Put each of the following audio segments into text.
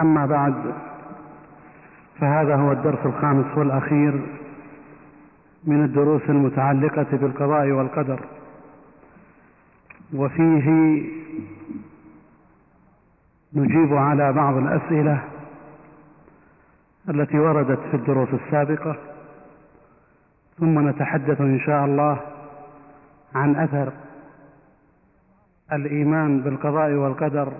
أما بعد فهذا هو الدرس الخامس والأخير من الدروس المتعلقة بالقضاء والقدر. وفيه نجيب على بعض الأسئلة التي وردت في الدروس السابقة ثم نتحدث إن شاء الله عن أثر الإيمان بالقضاء والقدر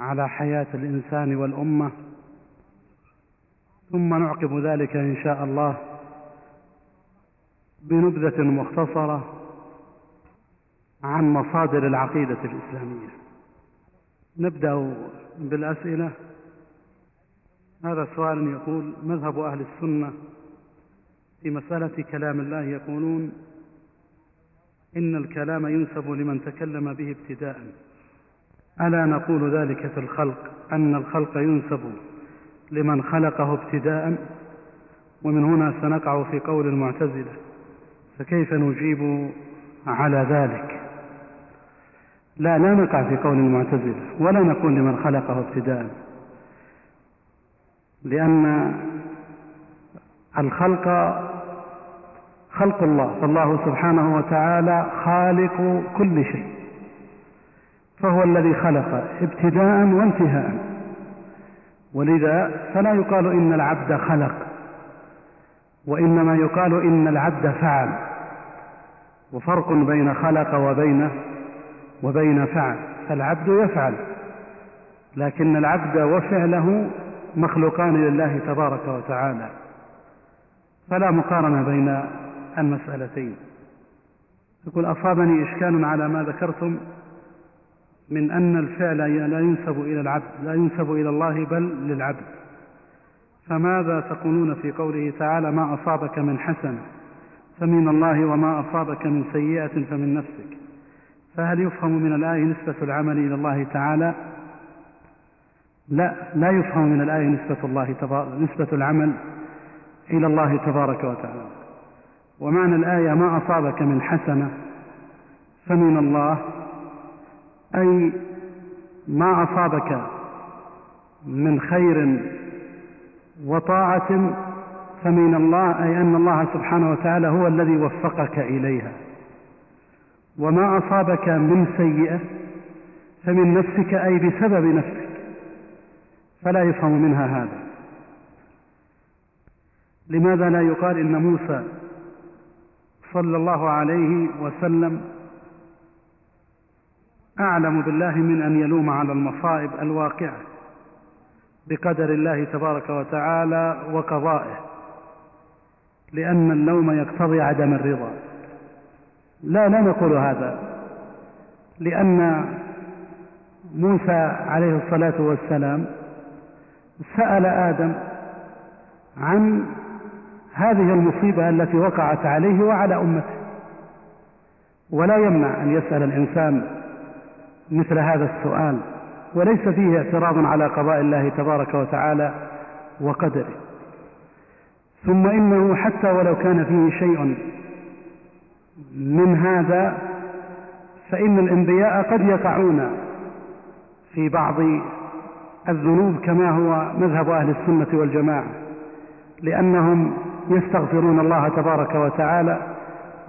على حياة الإنسان والأمة. ثم نعقب ذلك إن شاء الله بنبذة مختصرة عن مصادر العقيدة الإسلامية. نبدأ بالأسئلة. هذا سؤال يقول مذهب أهل السنة في مسألة كلام الله يقولون إن الكلام ينسب لمن تكلم به ابتداء ألا نقول ذلك في الخلق أن الخلق ينسب لمن خلقه ابتداء ومن هنا سنقع في قول المعتزلة فكيف نجيب على ذلك؟ لا لا نقع في قول المعتزلة ولا نقول لمن خلقه ابتداء لأن الخلق خلق الله فالله سبحانه وتعالى خالق كل شيء. فهو الذي خلق ابتداء وانتهاء. ولذا فلا يقال إن العبد خلق وإنما يقال إن العبد فعل. وفرق بين خلق وبين وبين فعل فالعبد يفعل لكن العبد وفعله مخلوقان لله تبارك وتعالى. فلا مقارنة بين المسألتين. يقول أصابني إشكال على ما ذكرتم من أن الفعل لا ينسب إلى العبد لا ينسب إلى الله بل للعبد. فماذا تقولون في قوله تعالى ما أصابك من حسنة فمن الله وما أصابك من سيئة فمن نفسك فهل يفهم من الآية نسبة العمل إلى الله تعالى؟ لا لا يفهم من الآية نسبة الله نسبة العمل إلى الله تبارك وتعالى. ومعنى الآية ما أصابك من حسنة فمن الله أي ما أصابك من خير وطاعة فمن الله أي أن الله سبحانه وتعالى هو الذي وفقك إليها. وما أصابك من سيئة فمن نفسك أي بسبب نفسك فلا يفهم منها هذا. لماذا لا يقال إن موسى صلى الله عليه وسلم أعلم بالله من أن يلوم على المصائب الواقعة بقدر الله تبارك وتعالى وقضائه لأن اللوم يقتضي عدم الرضا. لا لا نقول هذا لأن موسى عليه الصلاة والسلام سأل آدم عن هذه المصيبة التي وقعت عليه وعلى أمته. ولا يمنع أن يسأل الإنسان مثل هذا السؤال وليس فيه اعتراض على قضاء الله تبارك وتعالى وقدره. ثم إنه حتى ولو كان فيه شيء من هذا فإن الأنبياء قد يقعون في بعض الذنوب كما هو مذهب أهل السنة والجماعة لأنهم يستغفرون الله تبارك وتعالى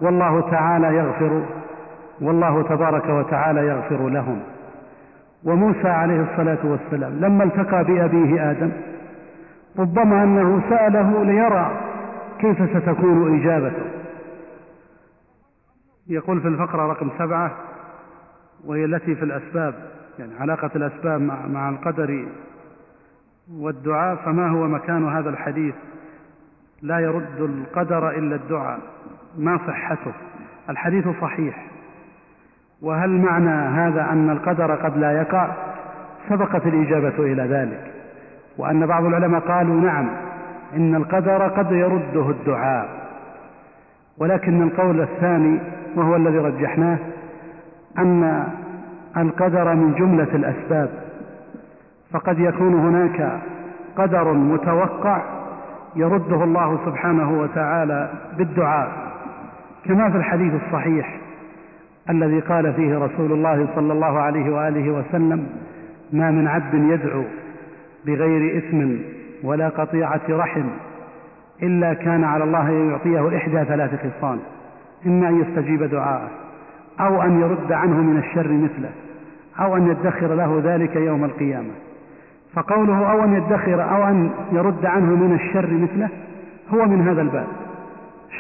والله تعالى يغفر والله تبارك وتعالى يغفر لهم. وموسى عليه الصلاة والسلام لما التقى بأبيه آدم ربما أنه سأله ليرى كيف ستكون إجابته. يقول في الفقرة رقم سبعة وهي التي في الأسباب يعني علاقة الأسباب مع, مع القدر والدعاء فما هو مكان هذا الحديث؟ لا يرد القدر إلا الدعاء. ما صحته؟ الحديث صحيح. وهل معنى هذا أن القدر قد لا يقع؟ سبقت الإجابة إلى ذلك وأن بعض العلماء قالوا نعم إن القدر قد يرده الدعاء ولكن القول الثاني وهو الذي رجحناه أن القدر من جملة الأسباب فقد يكون هناك قدر متوقع يرده الله سبحانه وتعالى بالدعاء كما في الحديث الصحيح الذي قال فيه رسول الله صلى الله عليه وآله وسلم ما من عبد يدعو بغير إثم ولا قطيعة رحم إلا كان على الله أن يعطيه إحدى ثلاث خصال إما أن يستجيب دعاءه أو أن يرد عنه من الشر مثله أو أن يدخر له ذلك يوم القيامة. فقوله أو أن يدخر أو أن يرد عنه من الشر مثله هو من هذا الباب.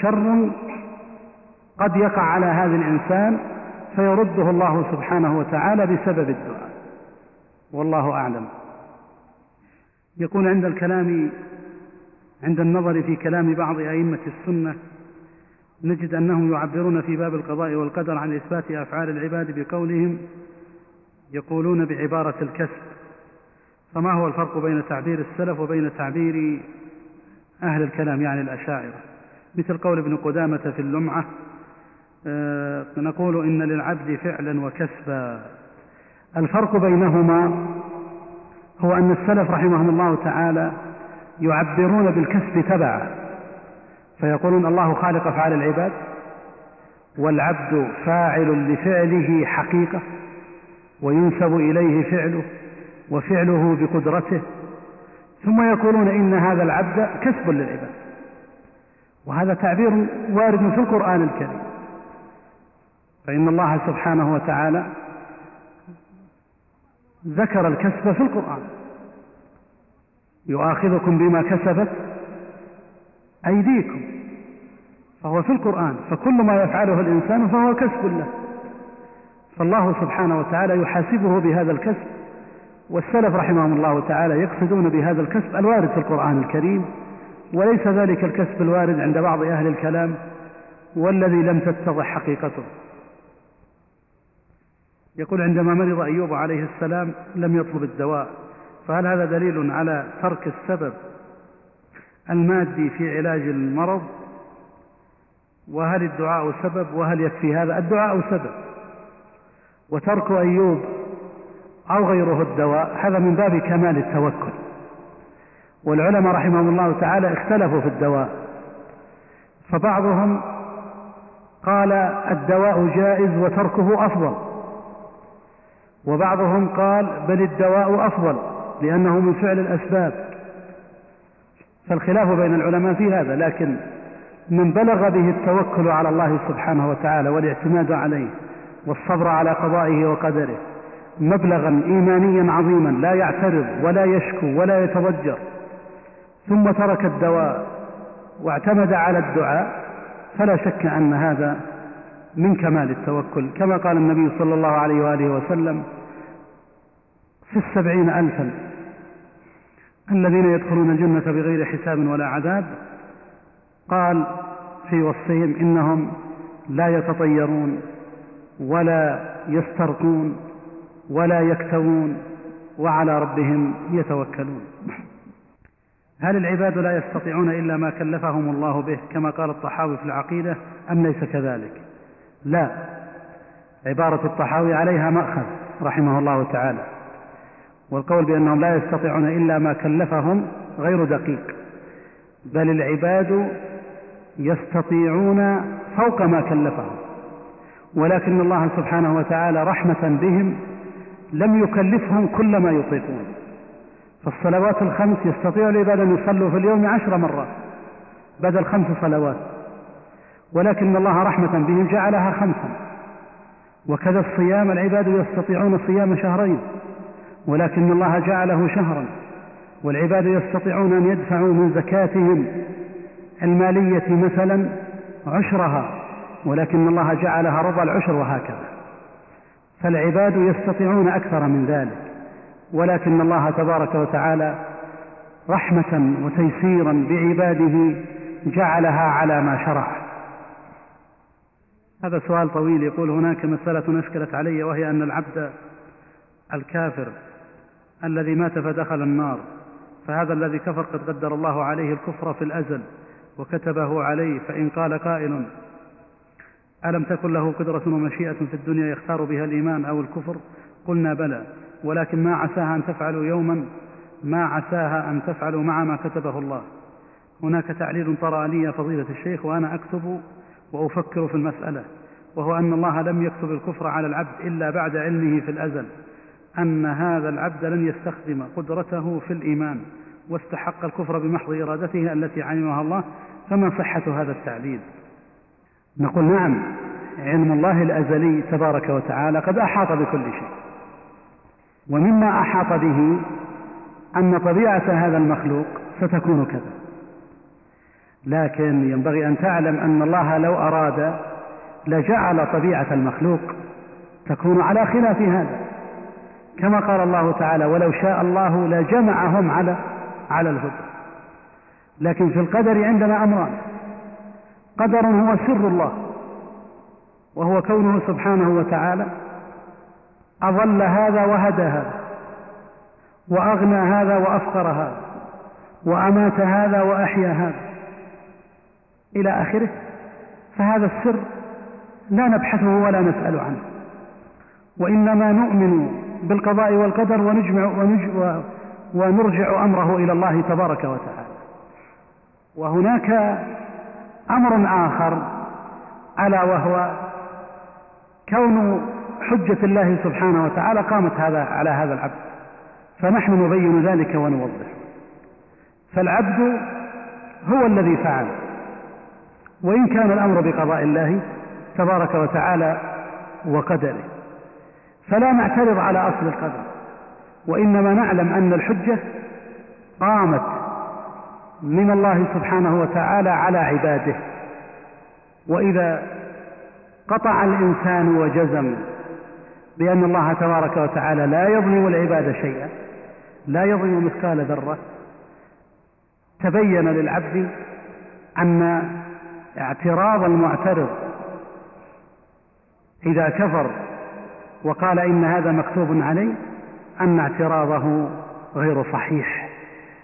شر قد يقع على هذا الإنسان فيرده الله سبحانه وتعالى بسبب الدعاء. والله أعلم. يقول عند الكلام عند النظر في كلام بعض أئمة السنة نجد أنهم يعبرون في باب القضاء والقدر عن إثبات أفعال العباد بقولهم يقولون بعبارة الكسب. فما هو الفرق بين تعبير السلف وبين تعبير أهل الكلام يعني الأشاعرة؟ مثل قول ابن قدامة في اللمعة نقول إن للعبد فعلا وكسبا. الفرق بينهما هو أن السلف رحمهم الله تعالى يعبرون بالكسب تبعا فيقولون الله خالق أفعال العباد والعبد فاعل لفعله حقيقة وينسب إليه فعله وفعله بقدرته ثم يقولون إن هذا العبد كسب للعباد. وهذا تعبير وارد في القرآن الكريم. فإن الله سبحانه وتعالى ذكر الكسب في القرآن. يؤاخذكم بما كسبت أيديكم. فهو في القرآن فكل ما يفعله الإنسان فهو كسب له. فالله سبحانه وتعالى يحاسبه بهذا الكسب. والسلف رحمهم الله تعالى يقصدون بهذا الكسب الوارد في القرآن الكريم. وليس ذلك الكسب الوارد عند بعض أهل الكلام والذي لم تتضح حقيقته. يقول عندما مرض أيوب عليه السلام لم يطلب الدواء فهل هذا دليل على ترك السبب المادي في علاج المرض؟ وهل الدعاء سبب؟ وهل يكفي هذا؟ الدعاء سبب. وترك أيوب أو غيره الدواء هذا من باب كمال التوكل. والعلماء رحمهم الله تعالى اختلفوا في الدواء. فبعضهم قال الدواء جائز وتركه أفضل. وبعضهم قال بل الدواء أفضل لأنه من فعل الأسباب. فالخلاف بين العلماء في هذا لكن من بلغ به التوكل على الله سبحانه وتعالى والاعتماد عليه والصبر على قضائه وقدره مبلغا ايمانيا عظيما لا يعترض ولا يشكو ولا يتضجر. ثم ترك الدواء واعتمد على الدعاء فلا شك أن هذا من كمال التوكل كما قال النبي صلى الله عليه وآله وسلم في السبعين الفا الذين يدخلون الجنة بغير حساب ولا عذاب. قال في وصفهم إنهم لا يتطيرون ولا يسترقون ولا يكتوون وعلى ربهم يتوكلون. هل العباد لا يستطيعون إلا ما كلفهم الله به؟ كما قال الطحاوي في العقيدة أم ليس كذلك؟ لا. عبارة الطحاوي عليها مأخذ رحمه الله تعالى. والقول بأنهم لا يستطيعون إلا ما كلفهم غير دقيق. بل العباد يستطيعون فوق ما كلفهم. ولكن الله سبحانه وتعالى رحمة بهم لم يكلفهم كل ما يطيقون. فالصلوات الخمس يستطيع العباد أن يصلوا في اليوم عشر مرات بدل خمس صلوات. ولكن الله رحمة بهم جعلها خمسا. وكذا الصيام العباد يستطيعون صيام شهرين ولكن الله جعله شهرا. والعباد يستطيعون أن يدفعوا من زكاتهم المالية مثلا عشرها ولكن الله جعلها ربع العشر وهكذا. فالعباد يستطيعون أكثر من ذلك ولكن الله تبارك وتعالى رحمة وتيسيرا بعباده جعلها على ما شرع. هذا سؤال طويل. يقول هناك مسألة أشكلت علي وهي أن العبد الكافر الذي مات فدخل النار فهذا الذي كفر قد قدر الله عليه الكفر في الأزل وكتبه عليه فإن قال قائل ألم تكن له قدرة ومشيئة في الدنيا يختار بها الإيمان أو الكفر؟ قلنا بلى. ولكن ما عساها أن تفعلوا يوما ما عساها أن تفعلوا مع ما كتبه الله. هناك تعليل طرأ لي فضيلة الشيخ وأنا أكتب وأفكر في المسألة وهو أن الله لم يكتب الكفر على العبد إلا بعد علمه في الأزل أن هذا العبد لن يستخدم قدرته في الإيمان واستحق الكفر بمحض إرادته التي علمها الله فما صحة هذا التعليل؟ نقول نعم علم الله الأزلي تبارك وتعالى قد أحاط بكل شيء. ومما أحاط به أن طبيعة هذا المخلوق ستكون كذا. لكن ينبغي أن تعلم أن الله لو أراد لجعل طبيعة المخلوق تكون على خلاف هذا. كما قال الله تعالى ولو شاء الله لجمعهم على على الهدى. لكن في القدر عندنا أمران. قدر هو سر الله وهو كونه سبحانه وتعالى أضل هذا وهدى هذا وأغنى هذا وأفقر هذا وأمات هذا وأحيا هذا. إلى آخره فهذا السر لا نبحثه ولا نسأل عنه. وإنما نؤمن بالقضاء والقدر ونجمع ونج ونرجع أمره إلى الله تبارك وتعالى. وهناك أمر آخر ألا وهو كون حجة الله سبحانه وتعالى قامت هذا على هذا العبد. فنحن نبين ذلك ونوضح. فالعبد هو الذي فعل. وإن كان الأمر بقضاء الله تبارك وتعالى وقدره. فلا نعترض على أصل القدر وإنما نعلم أن الحجة قامت من الله سبحانه وتعالى على عباده. وإذا قطع الإنسان وجزم بأن الله تبارك وتعالى لا يظلم العباد شيئا لا يظلم مثقال ذرة تبين للعبد أن اعتراض المعترض إذا كفر وقال إن هذا مكتوب علي أن اعتراضه غير صحيح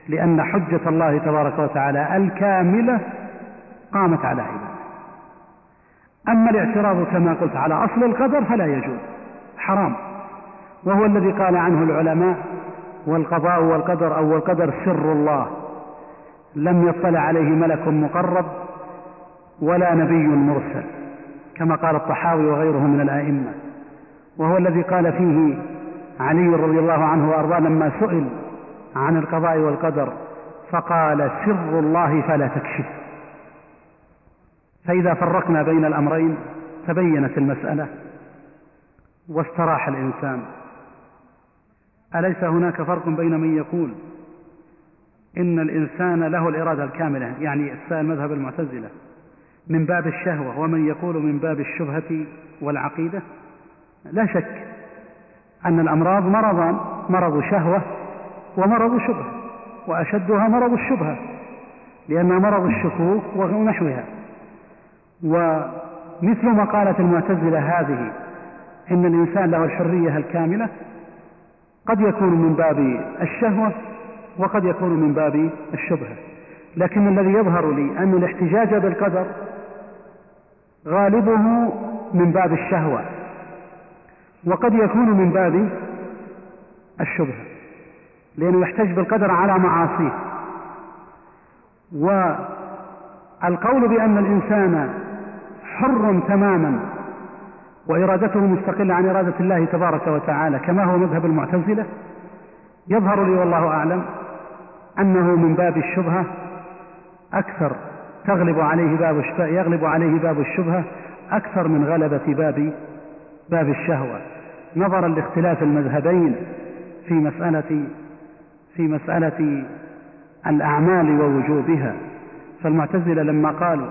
لأن حجة الله تبارك وتعالى الكاملة قامت على عباده. أما الاعتراض كما قلت على أصل القدر فلا يجوز حرام. وهو الذي قال عنه العلماء والقضاء والقدر أو القدر سر الله. لم يطلع عليه ملك مقرب ولا نبي مرسل كما قال الطحاوي وغيره من الآئمة. وهو الذي قال فيه علي رضي الله عنه وأرضاه لما سئل عن القضاء والقدر فقال سر الله فلا تكشف. فإذا فرقنا بين الأمرين تبينت المسألة واستراح الإنسان. أليس هناك فرق بين من يقول إن الإنسان له الإرادة الكاملة؟ يعني السائل مذهب المعتزلة. من باب الشهوة ومن يقول من باب الشبهة والعقيدة؟ لا شك أن الأمراض مرضان مرض شهوة ومرض شبهة وأشدها مرض الشبهة لأنها مرض الشكوك ونحوها. ومثل ما قالت المعتزلة هذه إن الإنسان له الحرية الكاملة قد يكون من باب الشهوة وقد يكون من باب الشبهة. لكن الذي يظهر لي أن الاحتجاج بالقدر غالبه من باب الشهوة وقد يكون من باب الشبهة لأنه يحتج بالقدر على معاصيه. والقول بأن الإنسان حر تماما وإرادته مستقلة عن إرادة الله تبارك وتعالى كما هو مذهب المعتزلة يظهر لي والله أعلم أنه من باب الشبهة أكثر تغلب عليه باب يغلب عليه باب الشبهة أكثر من غلبة باب باب الشهوة. نظرا لاختلاف المذهبين في مسألة في مسألة الأعمال ووجوبها. فالمعتزلة لما قالوا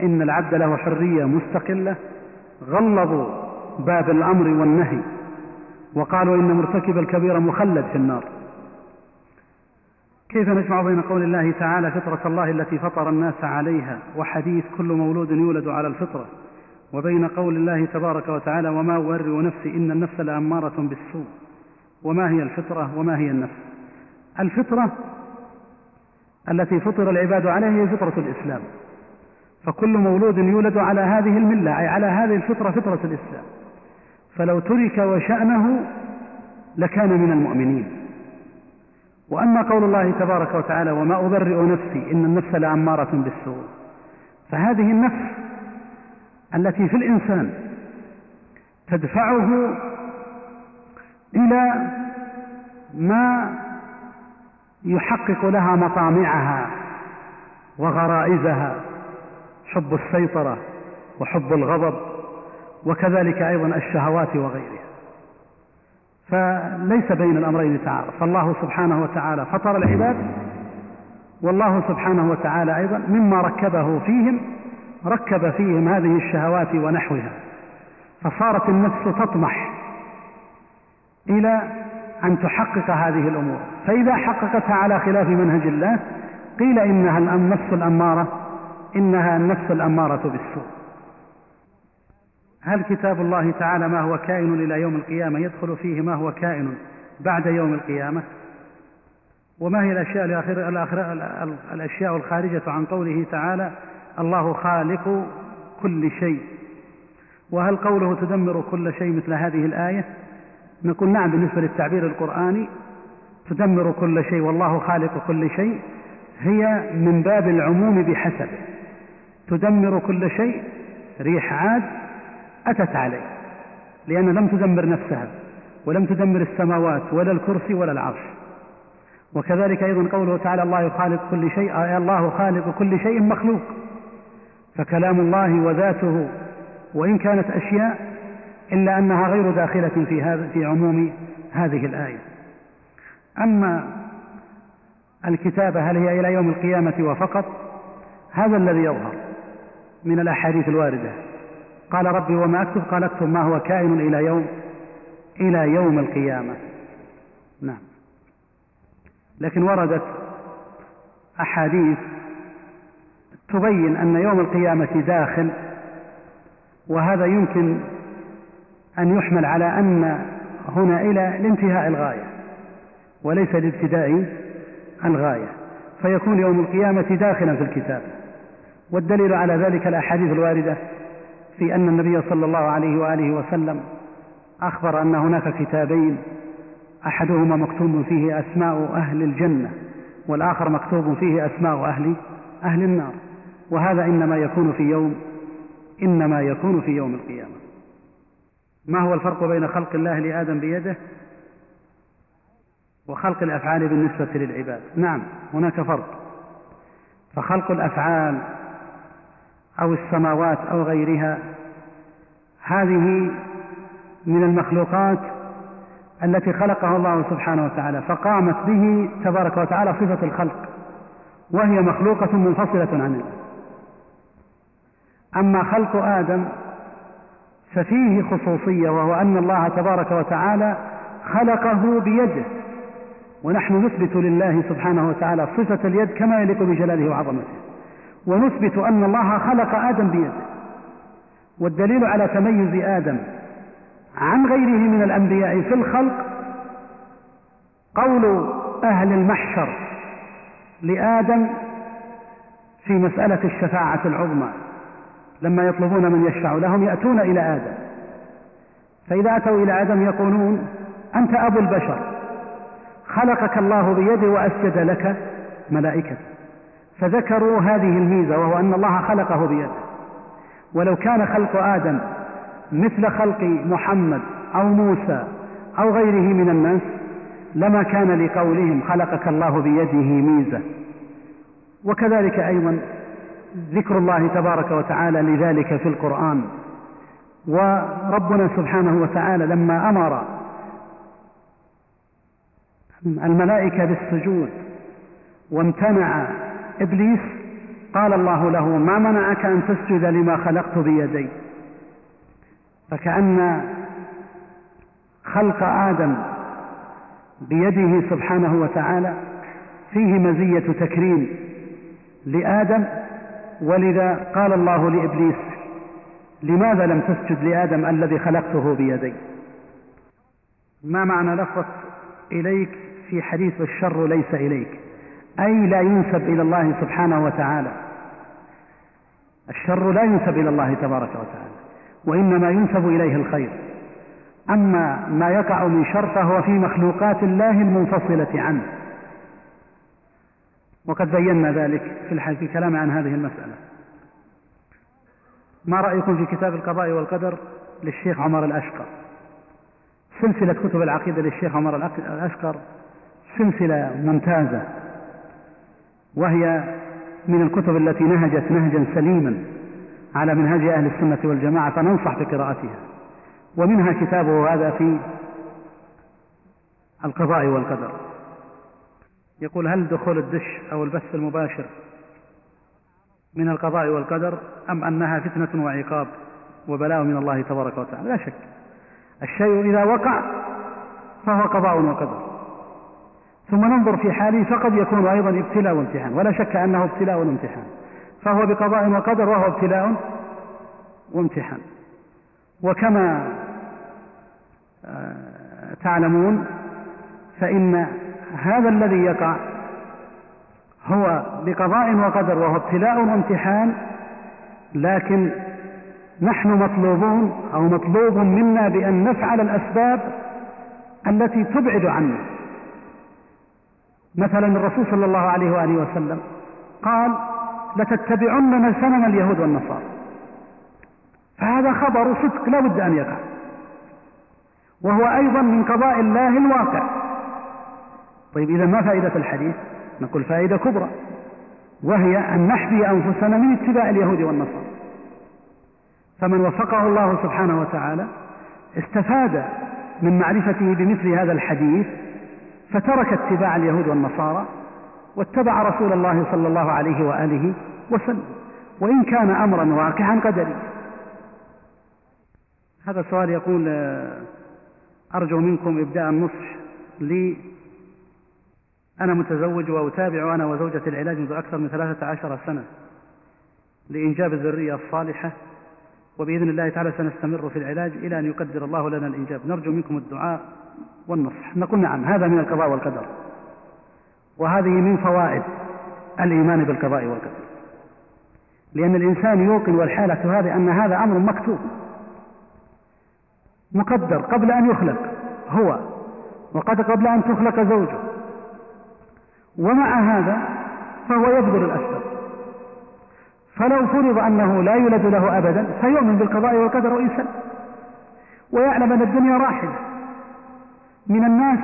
إن العبد له حرية مستقلة غلظوا باب الأمر والنهي وقالوا إن مرتكب الكبيرة مخلد في النار. كيف نجمع بين قول الله تعالى فطرة الله التي فطر الناس عليها وحديث كل مولود يولد على الفطرة وبين قول الله تبارك وتعالى وما أبرئ نفسي إن النفس لأمارة بالسوء وما هي الفطرة وما هي النفس الفطرة التي فطر العباد عليها هي فطرة الإسلام فكل مولود يولد على هذه الملة أي على هذه الفطرة فطرة الإسلام فلو ترك وشأنه لكان من المؤمنين وأما قول الله تبارك وتعالى وما أبرئ نفسي إن النفس لأمارة بالسوء. فهذه النفس التي في الإنسان تدفعه إلى ما يحقق لها مطامعها وغرائزها حب السيطرة وحب الغضب وكذلك أيضا الشهوات وغيرها. فليس بين الأمرين تعارض. فالله سبحانه وتعالى فطر العباد والله سبحانه وتعالى أيضا مما ركبه فيهم ركب فيهم هذه الشهوات ونحوها. فصارت النفس تطمح إلى أن تحقق هذه الأمور. فإذا حققتها على خلاف منهج الله قيل إنها النفس الأمارة إنها النفس الأمارة بالسوء. هل كتاب الله تعالى ما هو كائن إلى يوم القيامة يدخل فيه ما هو كائن بعد يوم القيامة؟ وما هي الأشياء الأخيرة الأشياء الخارجة عن قوله تعالى الله خالق كل شيء وهل قوله تدمر كل شيء مثل هذه الآية نقول نعم بالنسبة للتعبير القرآني تدمر كل شيء والله خالق كل شيء هي من باب العموم بحسبه. تدمر كل شيء ريح عاد أتت عليه لأن لم تدمر نفسها ولم تدمر السماوات ولا الكرسي ولا العرش. وكذلك أيضا قوله تعالى الله خالق كل شيء الله خالق كل شيء مخلوق. فكلام الله وذاته وإن كانت أشياء إلا أنها غير داخلة في هذا في عموم هذه الآية. أما الكتابة هل هي إلى يوم القيامة وفقط؟ هذا الذي يظهر من الأحاديث الواردة. قال ربي وما أكتب؟ قال اكتب ما هو كائن إلى يوم إلى يوم القيامة. نعم. لكن وردت أحاديث تبين أن يوم القيامة داخل وهذا يمكن أن يحمل على أن هنا إلى لانتهاء الغاية وليس لابتداء الغاية. فيكون يوم القيامة داخلا في الكتاب والدليل على ذلك الأحاديث الواردة في أن النبي صلى الله عليه وآله وسلم أخبر أن هناك كتابين أحدهما مكتوب فيه أسماء أهل الجنة والآخر مكتوب فيه أسماء أهل أهل النار. وهذا إنما يكون في يوم إنما يكون في يوم القيامة. ما هو الفرق بين خلق الله لآدم بيده وخلق الأفعال بالنسبة للعباد؟ نعم هناك فرق. فخلق الأفعال أو السماوات أو غيرها. هذه من المخلوقات التي خلقها الله سبحانه وتعالى فقامت به تبارك وتعالى صفة الخلق وهي مخلوقة منفصلة عن الله. أما خلق آدم ففيه خصوصية وهو أن الله تبارك وتعالى خلقه بيده ونحن نثبت لله سبحانه وتعالى صفة اليد كما يليق بجلاله وعظمته. ونثبت أن الله خلق آدم بيده. والدليل على تميز آدم عن غيره من الأنبياء في الخلق قول أهل المحشر لآدم في مسألة الشفاعة العظمى. لما يطلبون من يشفع لهم يأتون إلى آدم. فإذا أتوا إلى آدم يقولون أنت أبو البشر. خلقك الله بيده وأسجد لك ملائكته. فذكروا هذه الميزة وهو أن الله خلقه بيده. ولو كان خلق آدم مثل خلق محمد أو موسى أو غيره من الناس لما كان لقولهم خلقك الله بيده ميزة. وكذلك أيضا ذكر الله تبارك وتعالى لذلك في القرآن. وربنا سبحانه وتعالى لما أمر الملائكة بالسجود وامتنع إبليس قال الله له ما منعك أن تسجد لما خلقت بيدي؟ فكأن خلق آدم بيده سبحانه وتعالى فيه مزية تكريم لآدم ولذا قال الله لإبليس لماذا لم تسجد لآدم الذي خلقته بيدي؟ ما معنى لفظ إليك في حديث الشر ليس إليك. أي لا ينسب إلى الله سبحانه وتعالى. الشر لا ينسب إلى الله تبارك وتعالى وإنما ينسب إليه الخير. أما ما يقع من شر فهو في مخلوقات الله المنفصلة عنه. وقد بينا ذلك في الكلام عن هذه المسألة. ما رأيكم في كتاب القضاء والقدر للشيخ عمر الأشقر؟ سلسلة كتب العقيدة للشيخ عمر الأشقر سلسلة ممتازة. وهي من الكتب التي نهجت نهجا سليما على منهج أهل السنة والجماعة فننصح بقراءتها. ومنها كتابه هذا في القضاء والقدر. يقول هل دخول الدش أو البث المباشر من القضاء والقدر أم أنها فتنة وعقاب وبلاء من الله تبارك وتعالى؟ لا شك. الشيء إذا وقع فهو قضاء وقدر. ثم ننظر في حاله فقد يكون أيضا ابتلاء وامتحان ولا شك أنه ابتلاء وامتحان. فهو بقضاء وقدر وهو ابتلاء وامتحان. وكما آه، تعلمون فإن هذا الذي يقع هو بقضاء وقدر وهو ابتلاء وامتحان لكن نحن مطلوبون أو مطلوب منا بأن نفعل الأسباب التي تبعد عنا. مثلا الرسول صلى الله عليه وآله وسلم قال لتتبعن سنن اليهود والنصارى. فهذا خبر صدق لا بد أن يقع. وهو أيضا من قضاء الله الواقع. طيب إذا ما فائدة الحديث؟ نقول فائدة كبرى. وهي أن نحبي أنفسنا من اتباع اليهود والنصارى. فمن وفقه الله سبحانه وتعالى استفاد من معرفته بمثل هذا الحديث فترك اتباع اليهود والنصارى واتبع رسول الله صلى الله عليه وآله وسلم وإن كان أمرا واقعا قدريا هذا السؤال يقول أرجو منكم إبداء النصح لي. أنا متزوج وأتابع أنا وزوجتي العلاج منذ أكثر من ثلاثة عشر سنة لإنجاب الذرية الصالحة. وبإذن الله تعالى سنستمر في العلاج إلى أن يقدر الله لنا الإنجاب. نرجو منكم الدعاء والنصح. نقول نعم هذا من القضاء والقدر. وهذه من فوائد الإيمان بالقضاء والقدر. لأن الإنسان يوقن والحالة هذه أن هذا أمر مكتوب. مقدر. قبل أن يخلق. هو. وقد قبل أن تخلق زوجه. ومع هذا فهو يبذل الأسباب. فلو فرض أنه لا يولد له أبدا فيؤمن بالقضاء والقدر وإنسان ويعلم أن الدنيا راحلة. من الناس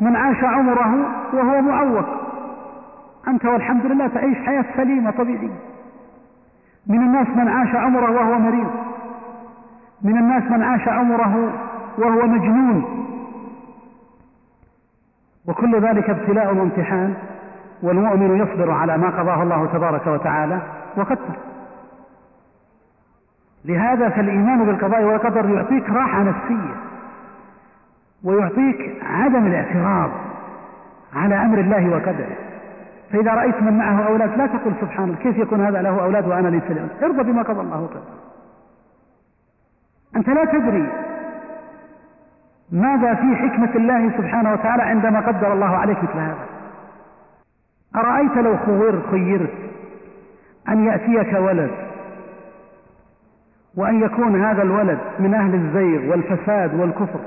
من عاش عمره وهو معوق. أنت والحمد لله تعيش حياة سليمة طبيعية. من الناس من عاش عمره وهو مريض. من الناس من عاش عمره وهو مجنون. وكل ذلك ابتلاء وامتحان والمؤمن يصبر على ما قضاه الله تبارك وتعالى. وقدر لهذا فالإيمان بالقضاء والقدر يعطيك راحة نفسية ويعطيك عدم الاعتراض على أمر الله وقدره. فإذا رأيت من معه أولاد لا تقل سبحان الله كيف يكون هذا له أولاد وأنا لي ارضى بما قضى الله وقدر أنت لا تدري ماذا في حكمة الله سبحانه وتعالى عندما قدر الله عليك مثل هذا. أرأيت لو خيرت خيرت أن يأتيك ولد وأن يكون هذا الولد من أهل الزيغ والفساد والكفر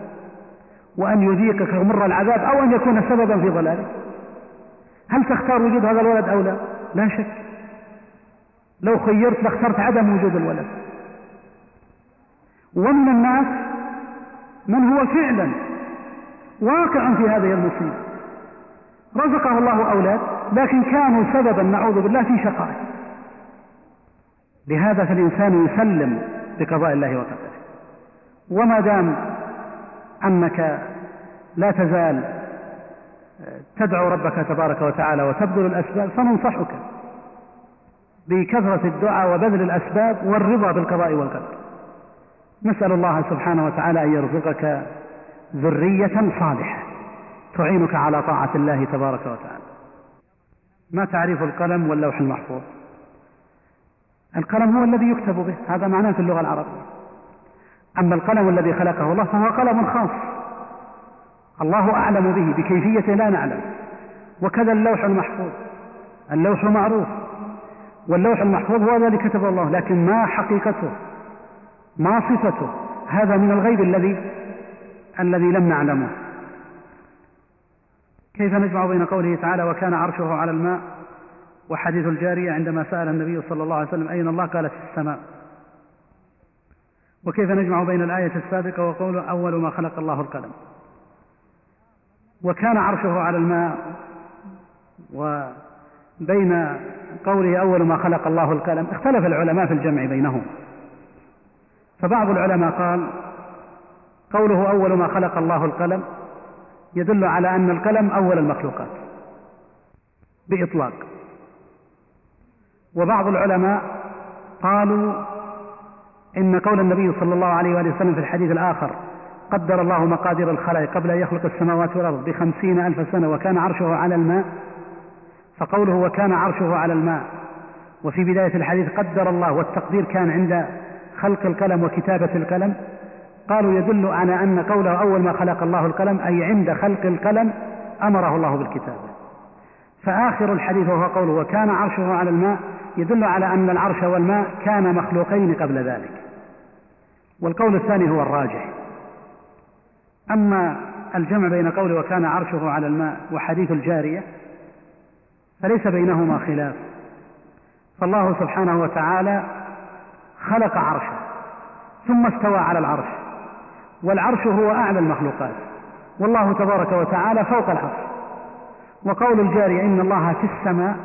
وأن يذيقك مر العذاب أو أن يكون سببا في ضلالك. هل تختار وجود هذا الولد أو لا؟ لا شك. لو خيرت لاخترت عدم وجود الولد. ومن الناس من هو فعلا واقع في هذه المصيبة. رزقه الله أولاد لكن كانوا سببا نعوذ بالله في شقائه. لهذا فالإنسان يسلم بقضاء الله وقدره وما دام أنك لا تزال تدعو ربك تبارك وتعالى وتبذل الأسباب فننصحك بكثرة الدعاء وبذل الأسباب والرضا بالقضاء والقدر. نسأل الله سبحانه وتعالى أن يرزقك ذرية صالحة تعينك على طاعة الله تبارك وتعالى. ما تعريف القلم واللوح المحفوظ؟ القلم هو الذي يكتب به. هذا معناه في اللغة العربية. أما القلم الذي خلقه الله فهو قلم خاص. الله أعلم به بكيفية لا نعلم. وكذا اللوح المحفوظ. اللوح معروف. واللوح المحفوظ هو الذي كتبه الله لكن ما حقيقته؟ ما صفته؟ هذا من الغيب الذي الذي لم نعلمه. كيف نجمع بين قوله تعالى وكان عرشه على الماء وحديث الجارية عندما سأل النبي صلى الله عليه وسلم أين الله؟ قالت في السماء. وكيف نجمع بين الآية السابقة وقول أول ما خلق الله القلم؟ وكان عرشه على الماء وبين قوله أول ما خلق الله القلم اختلف العلماء في الجمع بينهم. فبعض العلماء قال قوله أول ما خلق الله القلم يدل على أن القلم أول المخلوقات بإطلاق. وبعض العلماء قالوا إن قول النبي صلى الله عليه وآله وسلم في الحديث الآخر قدر الله مقادير الخلائق قبل أن يخلق السماوات والأرض بخمسين ألف سنة وكان عرشه على الماء فقوله وكان عرشه على الماء وفي بداية الحديث قدر الله والتقدير كان عند خلق القلم وكتابة القلم قالوا يدل على أن قوله أول ما خلق الله القلم أي عند خلق القلم أمره الله بالكتابة. فآخر الحديث وهو قوله وكان عرشه على الماء يدل على أن العرش والماء كان مخلوقين قبل ذلك. والقول الثاني هو الراجح. أما الجمع بين قوله وكان عرشه على الماء وحديث الجارية فليس بينهما خلاف. فالله سبحانه وتعالى خلق عرشه ثم استوى على العرش والعرش هو أعلى المخلوقات والله تبارك وتعالى فوق العرش. وقول الجارية إن الله في السماء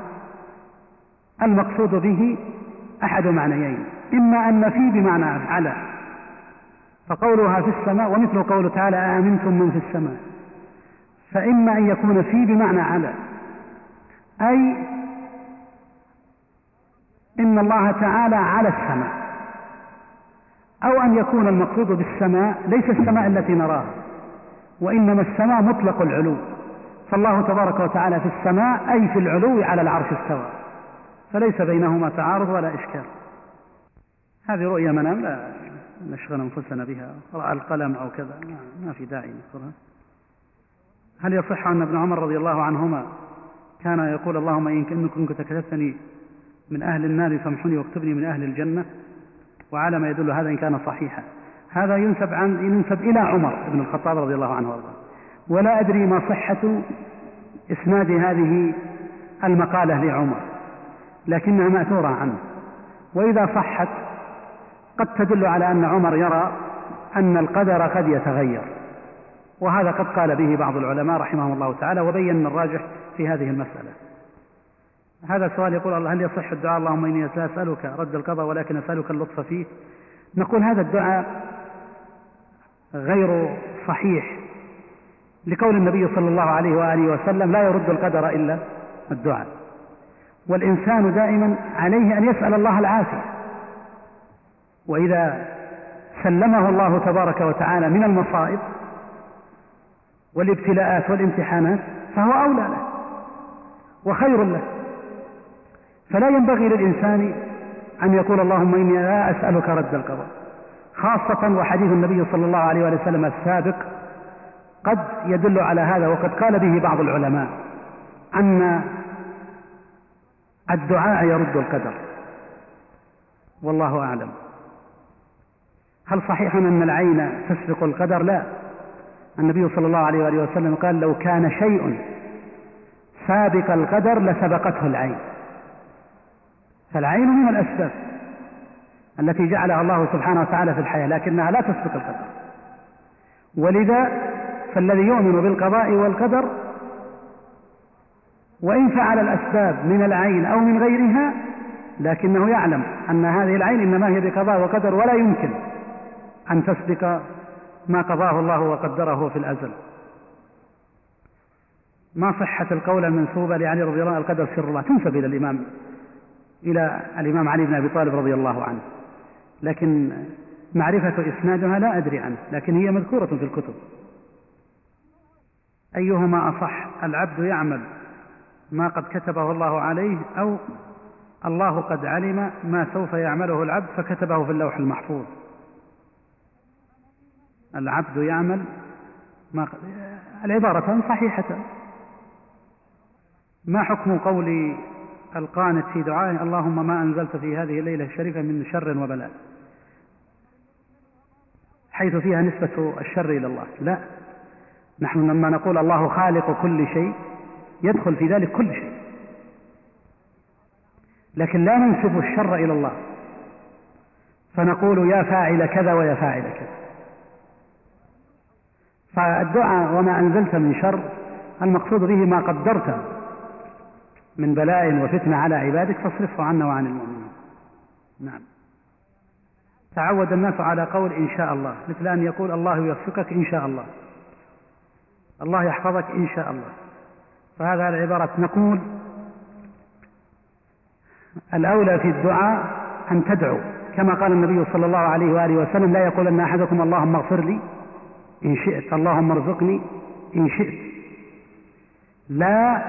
المقصود به أحد معنيين إما أن في بمعنى على فقولها في السماء ومثل قوله تعالى آمنتم من في السماء فإما أن يكون في بمعنى على أي إن الله تعالى على السماء أو أن يكون المقصود بالسماء ليس السماء التي نراها وإنما السماء مطلق العلو. فالله تبارك وتعالى في السماء أي في العلو على العرش استوى. فليس بينهما تعارض ولا إشكال. هذه رؤية منام لا نشغل أنفسنا بها رأى القلم أو كذا ما في داعي نذكرها. هل يصح أن ابن عمر رضي الله عنهما كان يقول اللهم إن كنت كتبتني من أهل النار فامحني واكتبني من أهل الجنة وعلى ما يدل هذا إن كان صحيحا. هذا ينسب عن ينسب إلى عمر بن الخطاب رضي الله عنه وارضاه. ولا أدري ما صحة إسناد هذه المقالة لعمر لكنها مأثورة عنه. وإذا صحت قد تدل على أن عمر يرى أن القدر قد يتغير. وهذا قد قال به بعض العلماء رحمهم الله تعالى وبين الراجح في هذه المسألة. هذا سؤال يقول الله هل يصح الدعاء؟ اللهم إني لا أسألك رد القضاء ولكن أسألك اللطف فيه. نقول هذا الدعاء غير صحيح. لقول النبي صلى الله عليه وآله وسلم لا يرد القدر إلا الدعاء. والإنسان دائما عليه أن يسأل الله العافية. وإذا سلمه الله تبارك وتعالى من المصائب والابتلاءات والامتحانات فهو أولى له وخير له. فلا ينبغي للإنسان أن يقول اللهم إني لا أسألك رد القضاء خاصة وحديث النبي صلى الله عليه وسلم السابق قد يدل على هذا وقد قال به بعض العلماء أن الدعاء يرد القدر. والله أعلم. هل صحيح أن العين تسبق القدر؟ لا. النبي صلى الله عليه وآله وسلم قال لو كان شيء سابق القدر لسبقته العين. فالعين من الأسباب التي جعلها الله سبحانه وتعالى في الحياة لكنها لا تسبق القدر. ولذا فالذي يؤمن بالقضاء والقدر وإن فعل الأسباب من العين أو من غيرها لكنه يعلم أن هذه العين إنما هي بقضاء وقدر ولا يمكن أن تسبق ما قضاه الله وقدره في الأزل. ما صحة القول المنسوبة لعلي رضي الله عنه؟ القدر سر الله. تنسب إلى الإمام إلى الإمام علي بن أبي طالب رضي الله عنه. لكن معرفة إسنادها لا أدري عنه لكن هي مذكورة في الكتب. أيهما أصح؟ العبد يعمل ما قد كتبه الله عليه أو الله قد علم ما سوف يعمله العبد فكتبه في اللوح المحفوظ. العبد يعمل ما العبارة صحيحة. ما حكم قول القانت في دعائه؟ اللهم ما أنزلت في هذه الليلة الشريفة من شر وبلاء. حيث فيها نسبة الشر إلى الله. لا. نحن لما نقول الله خالق كل شيء يدخل في ذلك كل شيء. لكن لا ننسب الشر إلى الله. فنقول يا فاعل كذا ويا فاعل كذا. فالدعاء وما أنزلت من شر المقصود به ما قدرته من بلاء وفتنة على عبادك فاصرفه عنا وعن المؤمنين. نعم. تعود الناس على قول إن شاء الله. مثل أن يقول الله يوفقك إن شاء الله. الله يحفظك إن شاء الله. فهذا العبارة نقول الأولى في الدعاء أن تدعو. كما قال النبي صلى الله عليه وآله وسلم لا يقول أن أحدكم اللهم اغفر لي إن شئت اللهم ارزقني إن شئت. لا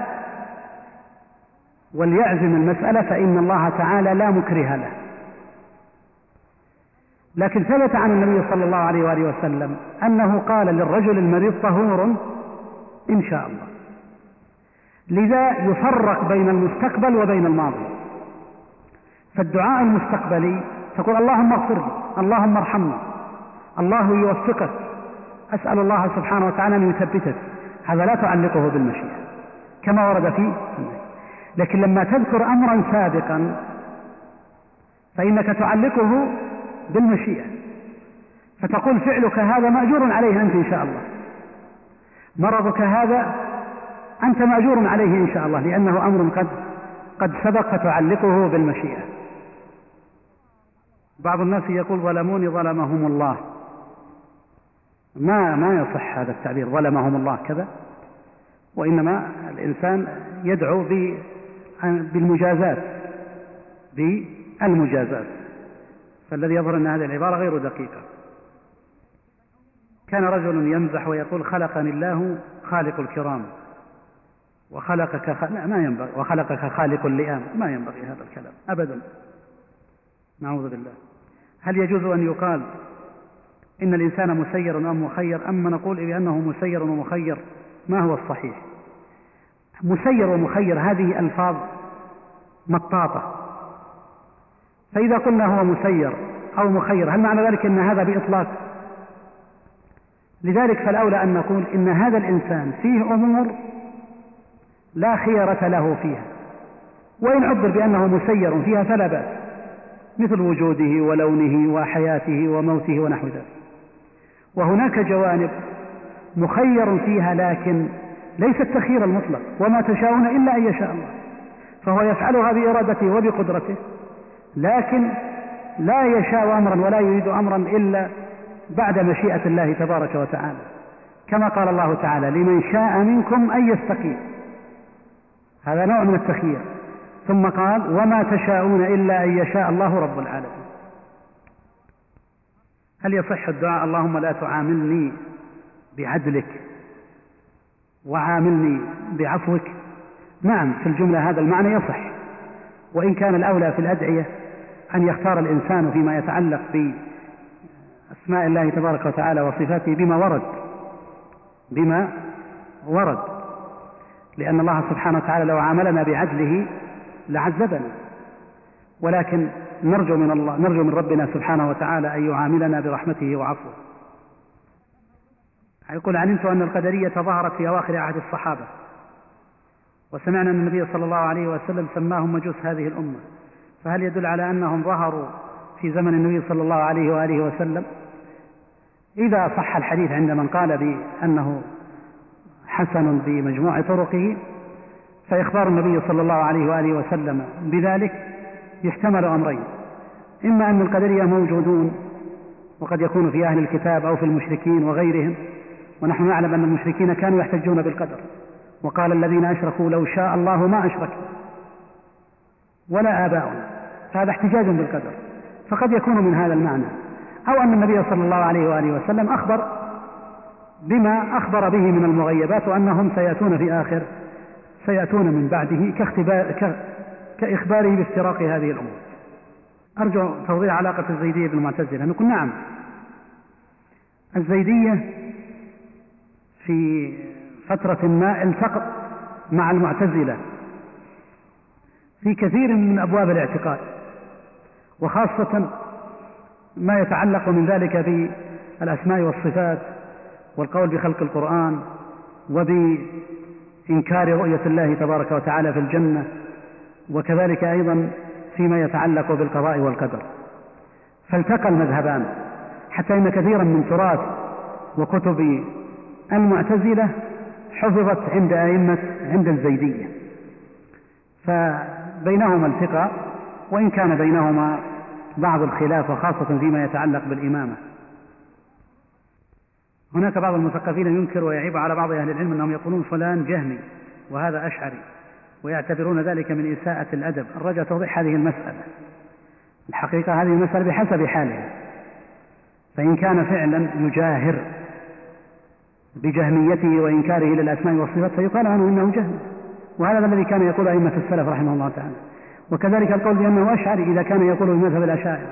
وليعزم المسألة فإن الله تعالى لا مكره له. لكن ثبت عن النبي صلى الله عليه وآله وسلم أنه قال للرجل المريض طهور إن شاء الله. لذا يفرق بين المستقبل وبين الماضي. فالدعاء المستقبلي تقول اللهم اغفر لي اللهم ارحمني الله يوفقك أسأل الله سبحانه وتعالى أن يثبتك. هذا لا تعلقه بالمشيئة كما ورد في لكن لما تذكر أمرا سابقا فإنك تعلقه بالمشيئة. فتقول فعلك هذا مأجور عليه أنت إن شاء الله. مرضك هذا أنت مأجور عليه إن شاء الله لأنه أمر قد قد سبق فتعلقه بالمشيئة. بعض الناس يقول ظلموني ظلمهم الله. ما ما يصح هذا التعبير ظلمهم الله كذا. وإنما الإنسان يدعو بالمجازات بالمجازات. فالذي يظهر أن هذه العبارة غير دقيقة. كان رجل يمزح ويقول خلقني الله خالق الكرام. وخلقك خ... لا ما ينبغي وخلقك خالق اللئام. ما ينبغي هذا الكلام. أبدا. نعوذ بالله. هل يجوز أن يقال إن الإنسان مسير أم مخير؟ أما نقول بأنه مسير ومخير ما هو الصحيح؟ مسير ومخير هذه ألفاظ مطاطة. فإذا قلنا هو مسير أو مخير هل معنى ذلك أن هذا بإطلاق؟ لذلك فالأولى أن نقول إن هذا الإنسان فيه أمور لا خيرة له فيها وإن عبر بأنه مسير فيها فلا بأس مثل وجوده ولونه وحياته وموته ونحو ذلك. وهناك جوانب مخير فيها لكن ليس التخيير المطلق وما تشاءون إلا أن يشاء الله فهو يفعلها بإرادته وبقدرته لكن لا يشاء أمرا ولا يريد أمرا إلا بعد مشيئة الله تبارك وتعالى. كما قال الله تعالى لمن شاء منكم أن يستقيم هذا نوع من التخيير. ثم قال وما تشاءون إلا أن يشاء الله رب العالمين هل يصح الدعاء اللهم لا تعاملني بعدلك وعاملني بعفوك نعم في الجملة هذا المعنى يصح. وإن كان الأولى في الأدعية أن يختار الإنسان فيما يتعلق بأسماء الله تبارك وتعالى وصفاته بما ورد. بما ورد. لأن الله سبحانه وتعالى لو عاملنا بعدله لعذبنا. ولكن نرجو من الله نرجو من ربنا سبحانه وتعالى أن يعاملنا برحمته وعفوه. يقول علمت أن القدرية ظهرت في أواخر عهد الصحابة. وسمعنا أن النبي صلى الله عليه وسلم سماهم مجوس هذه الأمة. فهل يدل على أنهم ظهروا في زمن النبي صلى الله عليه وآله وسلم؟ إذا صح الحديث عند من قال بأنه حسن بمجموع طرقه فإخبار النبي صلى الله عليه وآله وسلم بذلك يحتمل أمرين. إما أن القدرية موجودون وقد يكون في أهل الكتاب أو في المشركين وغيرهم ونحن نعلم أن المشركين كانوا يحتجون بالقدر وقال الذين أشركوا لو شاء الله ما أشركنا ولا آباؤنا فهذا احتجاج بالقدر. فقد يكون من هذا المعنى. أو أن النبي صلى الله عليه وآله وسلم أخبر بما أخبر به من المغيبات وأنهم سيأتون في آخر سيأتون من بعده كإخباره بافتراق هذه الأمور. أرجو توضيح علاقة الزيدية بالمعتزلة نقول نعم. الزيدية في فترة ما التقط مع المعتزلة في كثير من أبواب الاعتقاد وخاصة ما يتعلق من ذلك بالأسماء والصفات والقول بخلق القرآن وبإنكار رؤية الله تبارك وتعالى في الجنة وكذلك أيضا فيما يتعلق بالقضاء والقدر. فالتقى المذهبان حتى إن كثيرا من تراث وكتب المعتزلة حفظت عند أئمة عند الزيدية. فبينهما التقاء وإن كان بينهما بعض الخلاف وخاصة فيما يتعلق بالإمامة. هناك بعض المثقفين ينكر ويعيب على بعض أهل العلم أنهم يقولون فلان جهمي وهذا أشعري ويعتبرون ذلك من إساءة الأدب. الرجاء توضيح هذه المسألة. الحقيقة هذه المسألة بحسب حالها. فإن كان فعلا يجاهر بجهميته وإنكاره للأسماء والصفات فيقال عنه إنه جهم وهذا الذي كان يقول أئمة السلف رحمه الله تعالى. وكذلك القول بأنه أشعري إذا كان يقول بمذهب الأشاعرة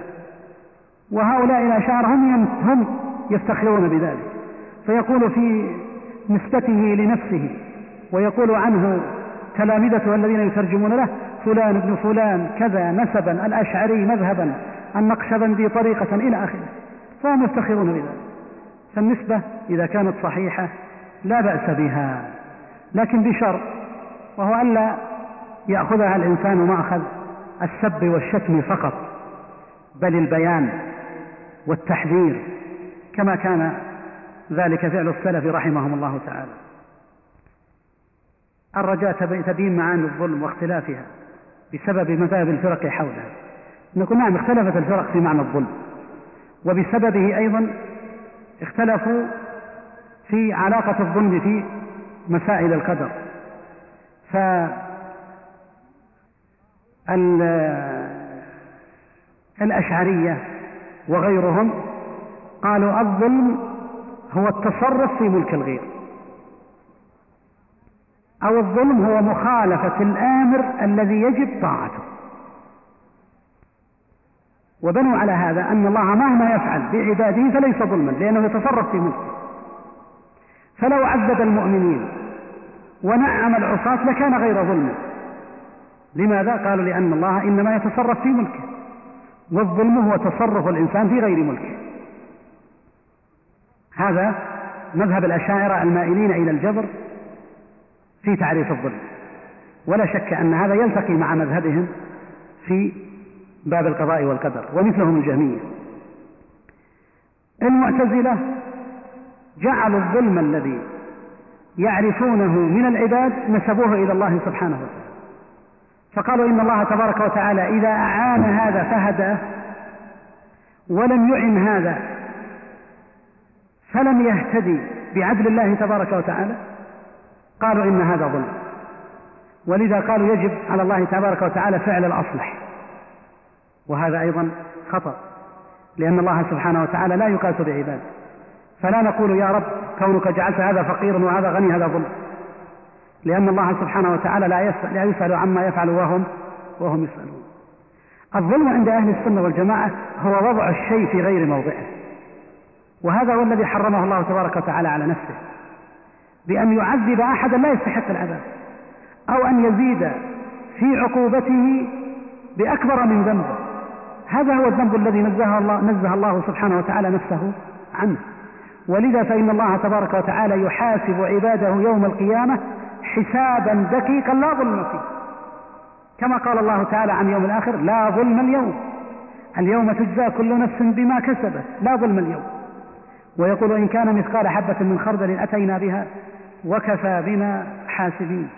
وهؤلاء الأشاعرة هم هم يفتخرون بذلك. فيقول في نسبته لنفسه ويقول عنه تلامذته الذين يترجمون له فلان ابن فلان كذا نسبا الأشعري مذهبا النقشبندي طريقة إلى آخره. فهم يفتخرون بذلك. فالنسبة إذا كانت صحيحة لا بأس بها. لكن بشرط وهو ألا يأخذها الإنسان مأخذ السب والشتم فقط بل البيان والتحذير كما كان ذلك فعل السلف رحمهم الله تعالى. الرجاء تبيين معاني الظلم واختلافها بسبب مذاهب الفرق حولها. نقول نعم اختلفت الفرق في معنى الظلم وبسببه أيضا اختلفوا في علاقة الظلم في مسائل القدر. ف الأشعرية وغيرهم قالوا الظلم هو التصرف في ملك الغير. أو الظلم هو مخالفة الآمر الذي يجب طاعته. وبنوا على هذا أن الله مهما يفعل بعباده فليس ظلما لأنه يتصرف في ملكه. فلو عذب المؤمنين ونعم العصاة لكان غير ظلم. لماذا؟ قالوا لأن الله إنما يتصرف في ملكه؟ والظلم هو تصرف الإنسان في غير ملكه. هذا مذهب الأشاعرة المائلين إلى الجبر في تعريف الظلم. ولا شك أن هذا يلتقي مع مذهبهم في باب القضاء والقدر ومثلهم الجهمية. المعتزلة جعلوا الظلم الذي يعرفونه من العباد نسبوه إلى الله سبحانه وتعالى. فقالوا إن الله تبارك وتعالى إذا أعان هذا فهدى ولم يعن هذا فلم يهتدي بعدل الله تبارك وتعالى. قالوا إن هذا ظلم. ولذا قالوا يجب على الله تبارك وتعالى فعل الأصلح. وهذا أيضا خطأ لأن الله سبحانه وتعالى لا يقاس بعباده. فلا نقول يا رب كونك جعلت هذا فقيرا وهذا غني هذا ظلم. لأن الله سبحانه وتعالى لا يسأل, لا يسأل عما يفعل وهم وهم يسألون. الظلم عند أهل السنة والجماعة هو وضع الشيء في غير موضعه. وهذا هو الذي حرمه الله تبارك وتعالى على نفسه. بأن يعذب أحدا لا يستحق العذاب. أو أن يزيد في عقوبته بأكبر من ذنبه. هذا هو الذنب الذي نزه الله, نزه الله سبحانه وتعالى نفسه عنه. ولذا فإن الله تبارك وتعالى يحاسب عباده يوم القيامة حسابا دقيقا لا ظلم فيه. كما قال الله تعالى عن يوم الآخر لا ظلم اليوم. اليوم تجزى كل نفس بما كسبت. لا ظلم اليوم. ويقول إن كان مثقال حبة من خردل أتينا بها وكفى بنا حاسبين.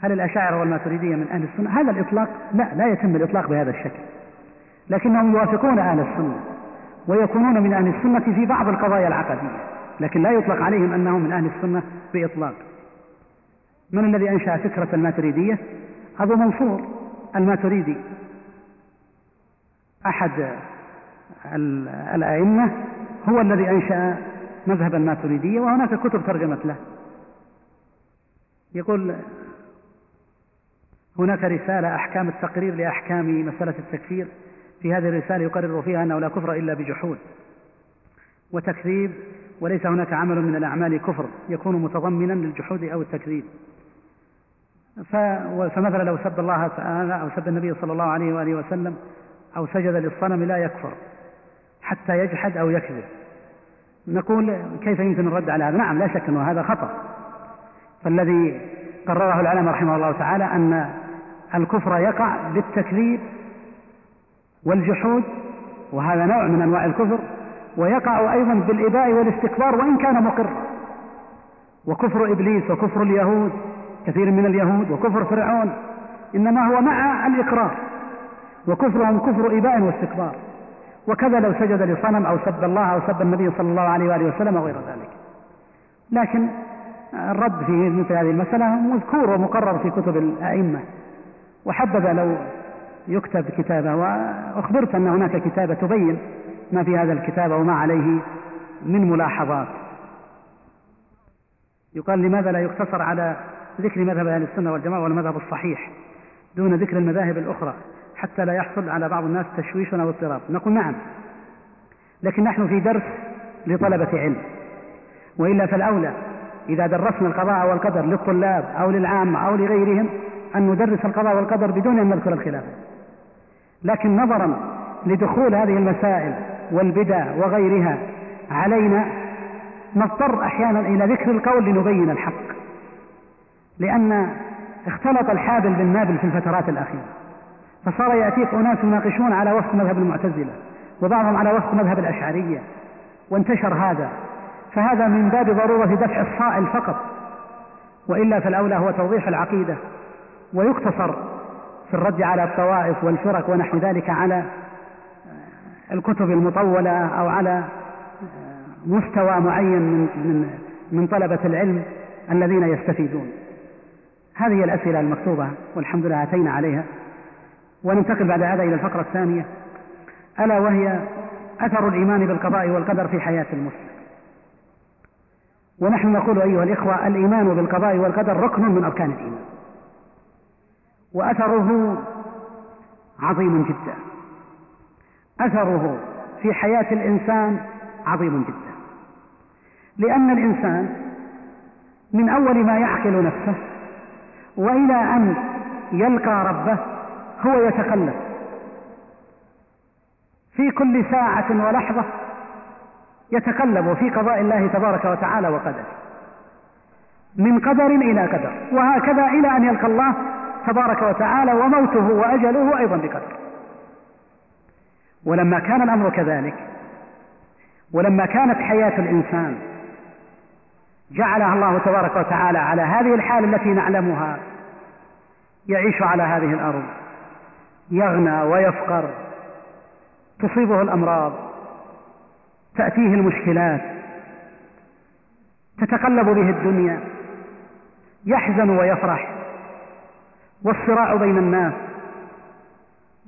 هل الأشاعرة والماتريدية من أهل السنة؟ هذا الإطلاق لا لا يتم الإطلاق بهذا الشكل. لكنهم يوافقون أهل السنة ويكونون من أهل السنة في بعض القضايا العقدية. لكن لا يطلق عليهم أنهم من أهل السنة بإطلاق. من الذي أنشأ فكرة الماتريدية؟ أبو منصور الماتريدي. أحد الأئمة هو الذي أنشأ مذهب الماتريدية وهناك كتب ترجمت له. يقول هناك رسالة أحكام التقرير لأحكام مسألة التكفير. في هذه الرسالة يقرر فيها أنه لا كفر إلا بجحود وتكذيب وليس هناك عمل من الأعمال كفر يكون متضمنا للجحود أو التكذيب. فمثلا لو سب الله تعالى أو سب النبي صلى الله عليه وآله وسلم أو سجد للصنم لا يكفر حتى يجحد أو يكذب. نقول كيف يمكن الرد على هذا؟ نعم لا شك أنه هذا خطأ. فالذي قرره العلماء رحمه الله تعالى أن الكفر يقع بالتكذيب والجحود وهذا نوع من أنواع الكفر. ويقع أيضا بالإباء والاستكبار وإن كان مقرا وكفر إبليس وكفر اليهود كثير من اليهود وكفر فرعون إنما هو مع الإقرار. وكفرهم كفر إباء واستكبار. وكذا لو سجد لصنم أو سب الله أو سب النبي صلى الله عليه وآله وسلم أو غير ذلك. لكن الرد في مثل هذه المسألة مذكور ومقرر في كتب الأئمة. وحبذا لو يكتب كتابة وأخبرت أن هناك كتابة تبين ما في هذا الكتاب وما عليه من ملاحظات. يقال لماذا لا يقتصر على ذكر مذهب أهل السنة والجماعة والمذهب الصحيح دون ذكر المذاهب الأخرى حتى لا يحصل على بعض الناس تشويش أو اضطراب نقول نعم لكن نحن في درس لطلبة علم وإلا فالأولى إذا درسنا القضاء والقدر للطلاب أو للعامة أو لغيرهم أن ندرس القضاء والقدر بدون أن نذكر الخلاف لكن نظرا لدخول هذه المسائل والبدع وغيرها علينا نضطر أحيانا إلى ذكر القول لنبين الحق لأن اختلط الحابل بالنابل في الفترات الأخيرة فصار يأتيك أناس يناقشون على وفق مذهب المعتزلة وبعضهم على وفق مذهب الأشعرية وانتشر هذا فهذا من باب ضرورة دفع الصائل فقط وإلا فالأولى هو توضيح العقيدة ويقتصر في الرد على الطوائف والفرق ونحو ذلك على الكتب المطولة أو على مستوى معين من من من طلبة العلم الذين يستفيدون. هذه الأسئلة المكتوبة والحمد لله أتينا عليها وننتقل بعد هذا إلى الفقرة الثانية ألا وهي أثر الإيمان بالقضاء والقدر في حياة المسلم. ونحن نقول أيها الإخوة الإيمان بالقضاء والقدر ركن من أركان الإيمان. وأثره عظيم جدا. أثره في حياة الإنسان عظيم جدا. لأن الإنسان من أول ما يعقل نفسه وإلى أن يلقى ربه هو يتقلب في كل ساعة ولحظة يتقلب في قضاء الله تبارك وتعالى وقدره. من قدر إلى قدر. وهكذا إلى أن يلقى الله تبارك وتعالى وموته وأجله أيضا بقدر. ولما كان الأمر كذلك ولما كانت حياة الإنسان جعلها الله تبارك وتعالى على هذه الحال التي نعلمها يعيش على هذه الأرض يغنى ويفقر تصيبه الأمراض تأتيه المشكلات تتقلب به الدنيا يحزن ويفرح والصراع بين الناس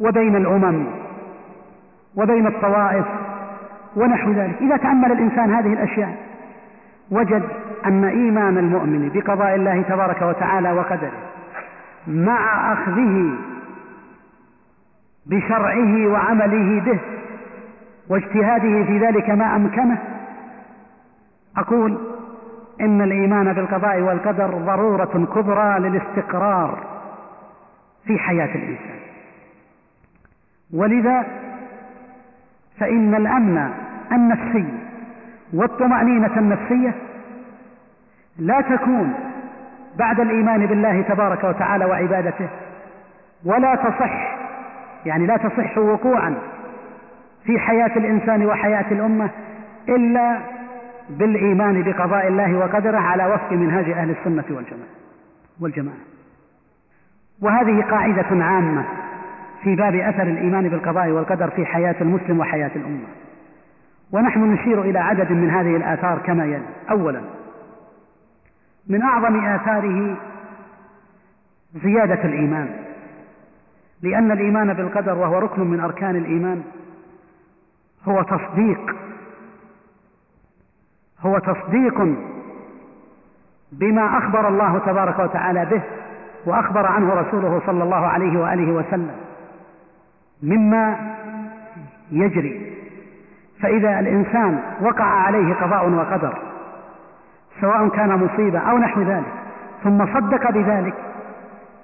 وبين الأمم. وبين الطوائف ونحو ذلك. إذا تأمل الإنسان هذه الأشياء وجد أن إيمان المؤمن بقضاء الله تبارك وتعالى وقدره مع أخذه بشرعه وعمله به واجتهاده في ذلك ما أمكنه أقول إن الإيمان بالقضاء والقدر ضرورة كبرى للاستقرار في حياة الإنسان. ولذا فإن الأمن النفسي والطمأنينة النفسية لا تكون بعد الإيمان بالله تبارك وتعالى وعبادته ولا تصح يعني لا تصح وقوعا في حياة الإنسان وحياة الأمة إلا بالإيمان بقضاء الله وقدره على وفق منهاج أهل السنة والجماعة. والجماعة. وهذه قاعدة عامة. في باب أثر الإيمان بالقضاء والقدر في حياة المسلم وحياة الأمة. ونحن نشير إلى عدد من هذه الآثار كما يلي. أولا من أعظم آثاره زيادة الإيمان. لأن الإيمان بالقدر وهو ركن من أركان الإيمان هو تصديق هو تصديق بما أخبر الله تبارك وتعالى به وأخبر عنه رسوله صلى الله عليه وآله وسلم. مما يجري. فإذا الإنسان وقع عليه قضاء وقدر سواء كان مصيبة أو نحو ذلك ثم صدق بذلك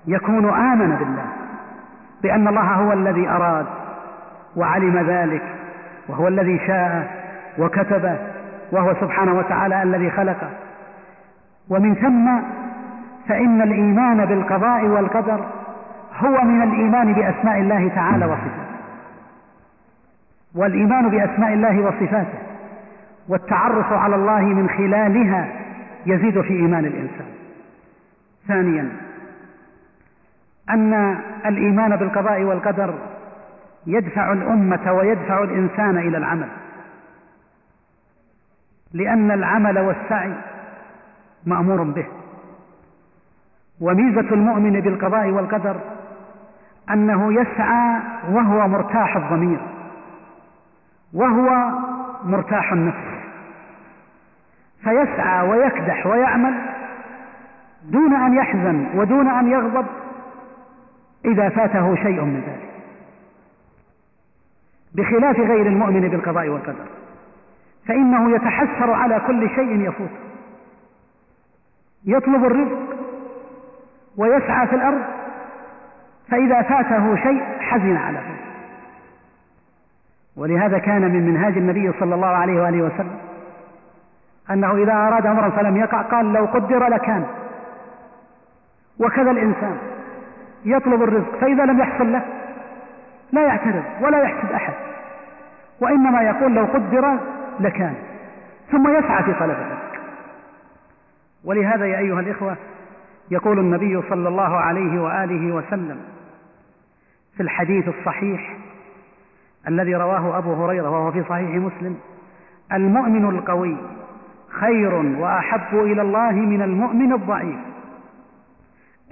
يكون آمن بالله بأن الله هو الذي أراد وعلم ذلك وهو الذي شاء وكتبه وهو سبحانه وتعالى الذي خلقه. ومن ثم فإن الإيمان بالقضاء والقدر هو من الإيمان بأسماء الله تعالى وصفاته. والإيمان بأسماء الله وصفاته. والتعرف على الله من خلالها يزيد في إيمان الإنسان. ثانيا أن الإيمان بالقضاء والقدر يدفع الأمة ويدفع الإنسان إلى العمل. لأن العمل والسعي مأمور به. وميزة المؤمن بالقضاء والقدر أنه يسعى وهو مرتاح الضمير وهو مرتاح النفس فيسعى ويكدح ويعمل دون أن يحزن ودون أن يغضب إذا فاته شيء من ذلك. بخلاف غير المؤمن بالقضاء والقدر فإنه يتحسر على كل شيء يفوته يطلب الرزق ويسعى في الأرض فإذا فاته شيء حزن على ذلك ولهذا كان من منهاج النبي صلى الله عليه وآله وسلم أنه إذا أراد أمرا فلم يقع قال لو قدر لكان. وكذا الإنسان يطلب الرزق فإذا لم يحصل له لا يعترض ولا يحسد أحد وإنما يقول لو قدر لكان ثم يسعى في طلب الرزق. ولهذا يا أيها الإخوة يقول النبي صلى الله عليه وآله وسلم في الحديث الصحيح الذي رواه أبو هريرة وهو في صحيح مسلم المؤمن القوي خير وأحب إلى الله من المؤمن الضعيف.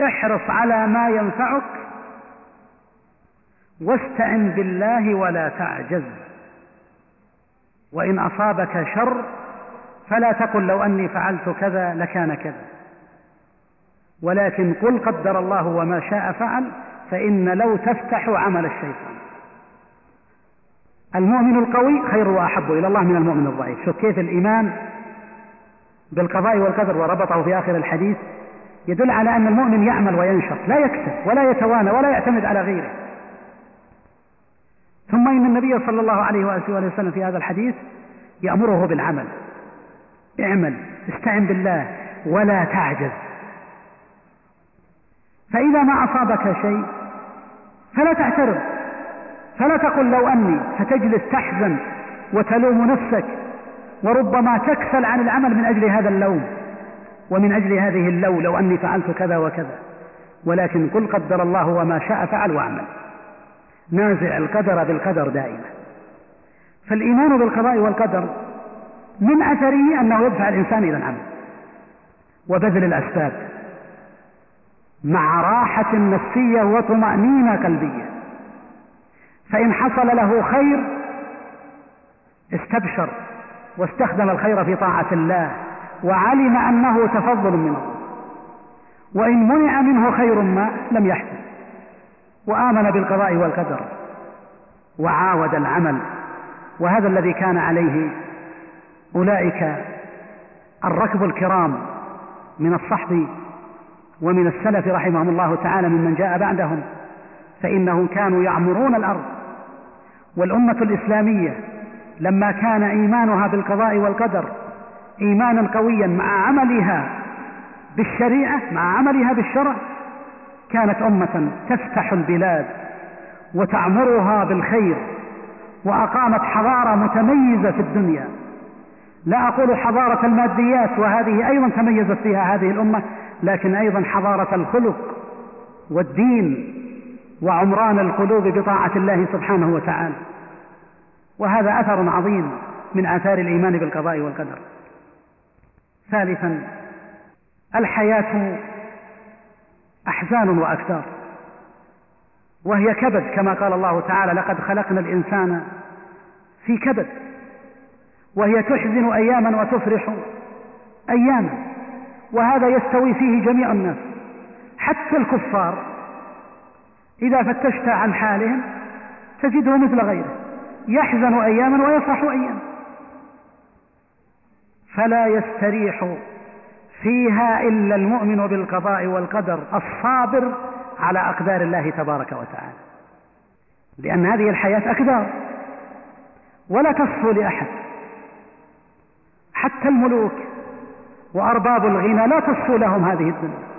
احرص على ما ينفعك واستعن بالله ولا تعجز. وإن أصابك شر فلا تقل لو أني فعلت كذا لكان كذا. ولكن قل قدر الله وما شاء فعل فإن لو تفتح عمل الشيطان. المؤمن القوي خير وأحب إلى الله من المؤمن الضعيف. شوف كيف الإيمان بالقضاء والقدر وربطه في آخر الحديث يدل على أن المؤمن يعمل وينشط لا يكسب ولا يتوانى ولا يعتمد على غيره. ثم إن النبي صلى الله عليه وآله وسلم في هذا الحديث يأمره بالعمل. اعمل استعن بالله ولا تعجز. فإذا ما أصابك شيء فلا تعترض. فلا تقل لو أني فتجلس تحزن وتلوم نفسك وربما تكسل عن العمل من أجل هذا اللوم. ومن أجل هذه اللو لو أني فعلت كذا وكذا. ولكن قل قدر الله وما شاء فعل واعمل. نازع القدر بالقدر دائما. فالإيمان بالقضاء والقدر من أثره أنه يدفع الإنسان إلى العمل. وبذل الأسباب. مع راحة نفسية وطمأنينة قلبية. فإن حصل له خير استبشر واستخدم الخير في طاعة الله وعلم أنه تفضل من الله وإن منع منه خير ما لم يحدث وآمن بالقضاء والقدر وعاود العمل. وهذا الذي كان عليه أولئك الركب الكرام من الصحب ومن السلف رحمهم الله تعالى ممن جاء بعدهم فإنهم كانوا يعمرون الأرض. والأمة الإسلامية لما كان إيمانها بالقضاء والقدر إيمانا قويا مع عملها بالشريعة مع عملها بالشرع كانت أمة تفتح البلاد وتعمرها بالخير وأقامت حضارة متميزة في الدنيا. لا أقول حضارة الماديات وهذه أيضا تميزت فيها هذه الأمة لكن أيضا حضارة الخلق والدين وعمران القلوب بطاعة الله سبحانه وتعالى. وهذا أثر عظيم من آثار الإيمان بالقضاء والقدر. ثالثا الحياة أحزان وأكثار. وهي كبد كما قال الله تعالى لقد خلقنا الإنسان في كبد. وهي تحزن أياما وتفرح أياما وهذا يستوي فيه جميع الناس حتى الكفار. إذا فتشت عن حالهم تجده مثل غيره يحزن أياما ويفرح أياما. فلا يستريح فيها إلا المؤمن بالقضاء والقدر الصابر على أقدار الله تبارك وتعالى. لأن هذه الحياة أقدار ولا تصفو لأحد. حتى الملوك وأرباب الغنى لا تصفو لهم هذه الدنيا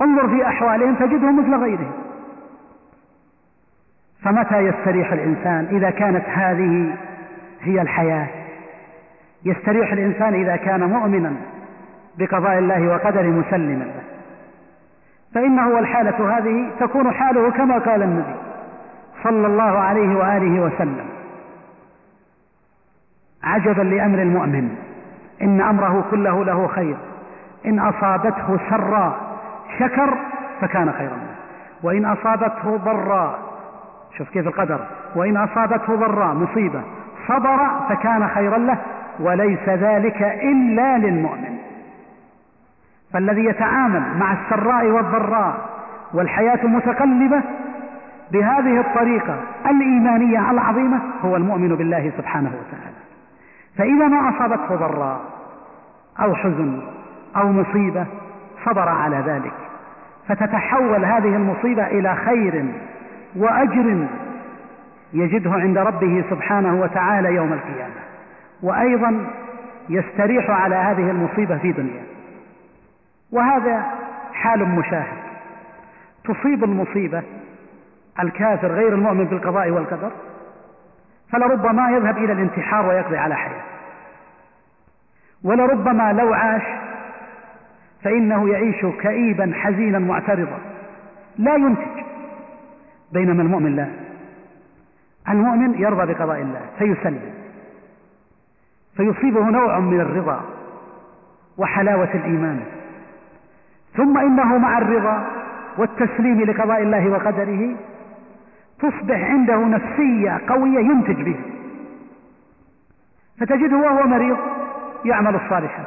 انظر في أحوالهم تجدهم مثل غيرهم. فمتى يستريح الإنسان إذا كانت هذه هي الحياة؟ يستريح الإنسان إذا كان مؤمنا بقضاء الله وقدره مسلما له. فإنه والحالة هذه تكون حاله كما قال النبي صلى الله عليه وآله وسلم. عجبا لأمر المؤمن. إن أمره كله له خير. إن أصابته سرا شكر فكان خيرا. له وإن أصابته ضرا شوف كيف القدر. وإن أصابته ضرا مصيبة صبر فكان خيرا له. وليس ذلك إلا للمؤمن. فالذي يتعامل مع السراء والضراء والحياة متقلبة بهذه الطريقة الإيمانية العظيمة هو المؤمن بالله سبحانه وتعالى. فإذا ما أصابته ضراء أو حزن أو مصيبة صبر على ذلك. فتتحول هذه المصيبة إلى خير وأجر يجده عند ربه سبحانه وتعالى يوم القيامة. وأيضا يستريح على هذه المصيبة في دنياه وهذا حال مشاهد. تصيب المصيبة الكافر غير المؤمن بالقضاء والقدر؟ فلربما يذهب إلى الانتحار ويقضي على حياته. ولربما لو عاش فإنه يعيش كئيبا حزينا معترضا. لا ينتج بينما المؤمن لا. المؤمن يرضى بقضاء الله فيسلم. فيصيبه نوع من الرضا وحلاوة الإيمان. ثم إنه مع الرضا والتسليم لقضاء الله وقدره تصبح عنده نفسية قوية ينتج به فتجده وهو مريض يعمل الصالحات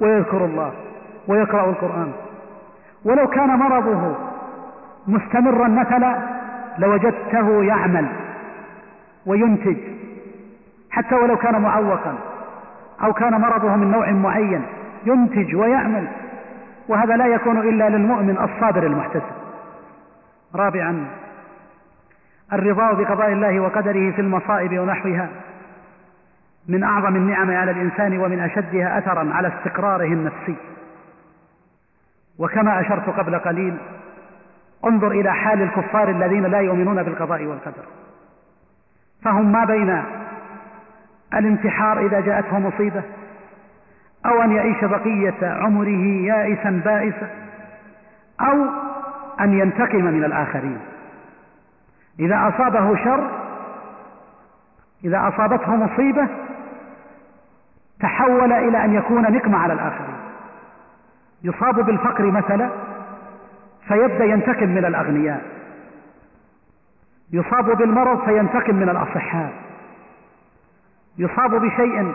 ويذكر الله ويقرأ القرآن. ولو كان مرضه مستمرا مثلا لوجدته يعمل وينتج. حتى ولو كان معوقا أو كان مرضه من نوع معين ينتج ويعمل. وهذا لا يكون إلا للمؤمن الصابر المحتسب. رابعا الرضا بقضاء الله وقدره في المصائب ونحوها. من أعظم النعم على الإنسان ومن أشدها أثرا على استقراره النفسي. وكما أشرت قبل قليل انظر إلى حال الكفار الذين لا يؤمنون بالقضاء والقدر. فهم ما بين الانتحار إذا جاءته مصيبة أو أن يعيش بقية عمره يائسا بائسا أو أن ينتقم من الآخرين. إذا أصابه شر إذا أصابته مصيبة تحول إلى أن يكون نقمة على الآخرين. يصاب بالفقر مثلا فيبدأ ينتقم من الأغنياء. يصاب بالمرض فينتقم من الأصحاء. يصاب بشيء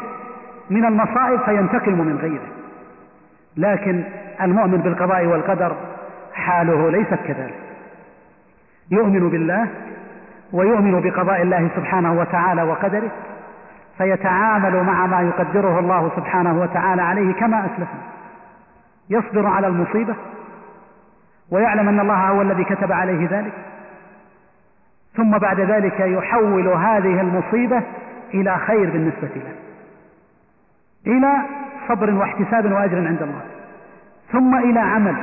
من المصائب فينتقم من غيره. لكن المؤمن بالقضاء والقدر حاله ليست كذلك. يؤمن بالله ويؤمن بقضاء الله سبحانه وتعالى وقدره فيتعامل مع ما يقدره الله سبحانه وتعالى عليه كما أسلفنا يصبر على المصيبة ويعلم أن الله هو الذي كتب عليه ذلك. ثم بعد ذلك يحول هذه المصيبة إلى خير بالنسبة له إلى صبر واحتساب وأجر عند الله ثم إلى عمل.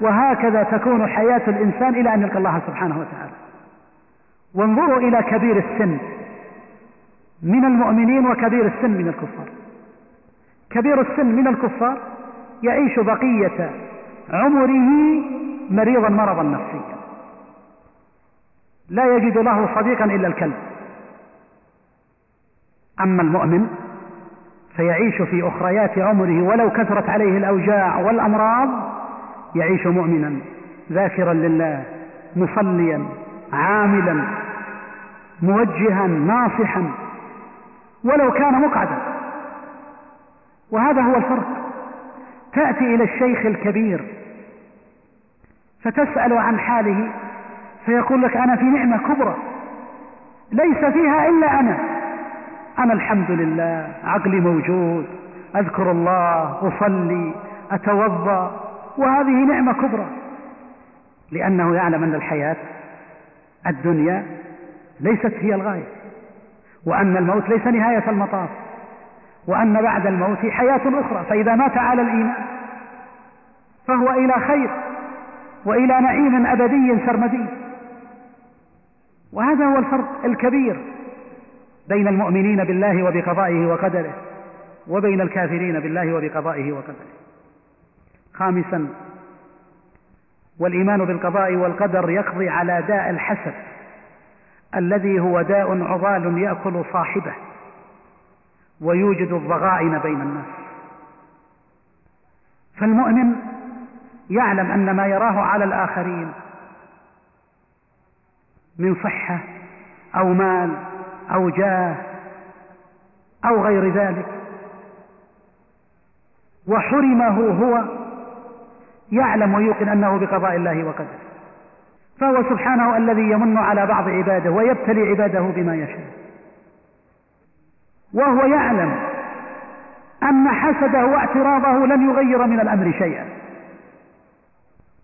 وهكذا تكون حياة الإنسان إلى أن يلقى الله سبحانه وتعالى. وانظروا إلى كبير السن. من المؤمنين وكبير السن من الكفار. كبير السن من الكفار يعيش بقية عمره مريضا مرضا نفسيا. لا يجد له صديقا إلا الكلب. أما المؤمن فيعيش في أخريات عمره ولو كثرت عليه الأوجاع والأمراض يعيش مؤمنا ذاكرا لله مصليا عاملا موجها ناصحا ولو كان مقعدا. وهذا هو الفرق. تأتي إلى الشيخ الكبير فتسأل عن حاله فيقول لك أنا في نعمة كبرى ليس فيها إلا أنا. أنا الحمد لله عقلي موجود أذكر الله أصلي أتوضأ وهذه نعمة كبرى. لأنه يعلم أن الحياة الدنيا ليست هي الغاية. وأن الموت ليس نهاية المطاف. وأن بعد الموت حياة أخرى. فإذا مات على الإيمان فهو إلى خير وإلى نعيم أبدي سرمدي. وهذا هو الفرق الكبير بين المؤمنين بالله وبقضائه وقدره وبين الكافرين بالله وبقضائه وقدره. خامسا والإيمان بالقضاء والقدر يقضي على داء الحسد. الذي هو داء عضال يأكل صاحبه ويوجد الضغائن بين الناس. فالمؤمن يعلم أن ما يراه على الآخرين من صحة أو مال أو جاه أو غير ذلك. وحرمه هو يعلم ويوقن أنه بقضاء الله وقدره. فهو سبحانه الذي يمن على بعض عباده ويبتلي عباده بما يشاء. وهو يعلم أن حسده واعتراضه لن يغير من الأمر شيئا.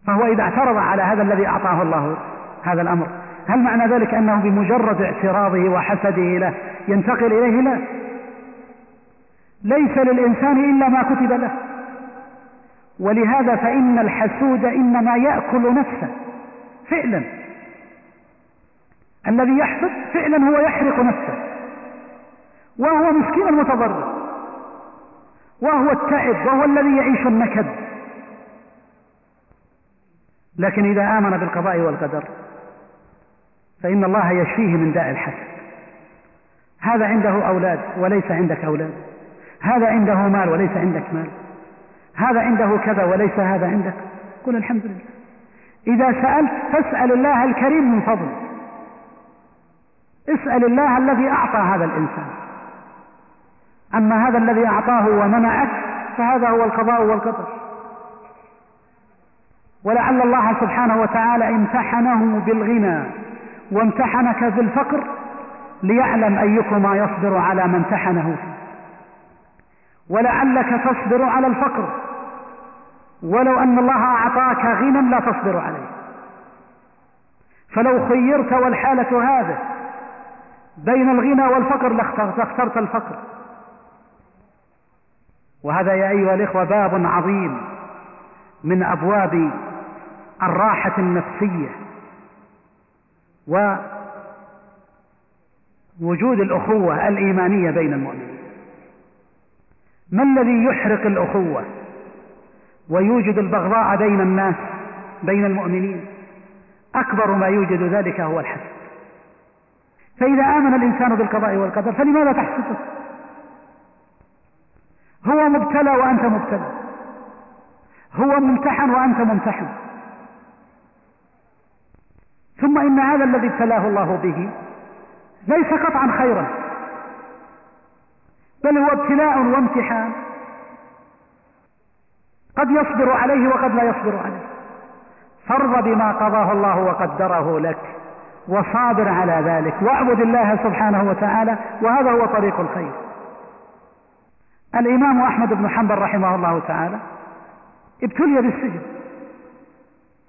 فهو إذا اعترض على هذا الذي أعطاه الله هذا الأمر هل معنى ذلك أنه بمجرد اعتراضه وحسده له ينتقل إليه؟ لا. ليس للإنسان إلا ما كتب له. ولهذا فإن الحسود إنما يأكل نفسه. فعلا. الذي يحسد فعلا هو يحرق نفسه. وهو مسكين المتضرر وهو التعب وهو الذي يعيش النكد. لكن إذا آمن بالقضاء والقدر فإن الله يشفيه من داء الحسد. هذا عنده أولاد وليس عندك أولاد. هذا عنده مال وليس عندك مال. هذا عنده كذا وليس هذا عندك. قل الحمد لله. إذا سألت فاسأل الله الكريم من فضله. اسأل الله الذي أعطى هذا الإنسان. أما هذا الذي أعطاه ومنعك فهذا هو القضاء والقدر. ولعل الله سبحانه وتعالى امتحنه بالغنى وامتحنك بالفقر ليعلم أيكما يصبر على ما امتحنه. فيه ولعلك تصبر على الفقر. ولو أن الله أعطاك غنى لا تصبر عليه. فلو خيرت والحالة هذه بين الغنى والفقر لاخترت الفقر. وهذا يا أيها الإخوة باب عظيم من أبواب الراحة النفسية ووجود الأخوة الإيمانية بين المؤمنين. ما الذي يحرق الأخوة؟ ويوجد البغضاء بين الناس بين المؤمنين. أكبر ما يوجد ذلك هو الحسد. فإذا آمن الإنسان بالقضاء والقدر فلماذا تحسده؟ هو مبتلى وأنت مبتلى. هو ممتحن وأنت ممتحن. ثم إن هذا الذي ابتلاه الله به ليس قطعا خيرا بل هو ابتلاء وامتحان. قد يصبر عليه وقد لا يصبر عليه. فارض بما قضاه الله وقدره لك وصابر على ذلك واعبد الله سبحانه وتعالى وهذا هو طريق الخير. الإمام أحمد بن حنبل رحمه الله تعالى ابتلي بالسجن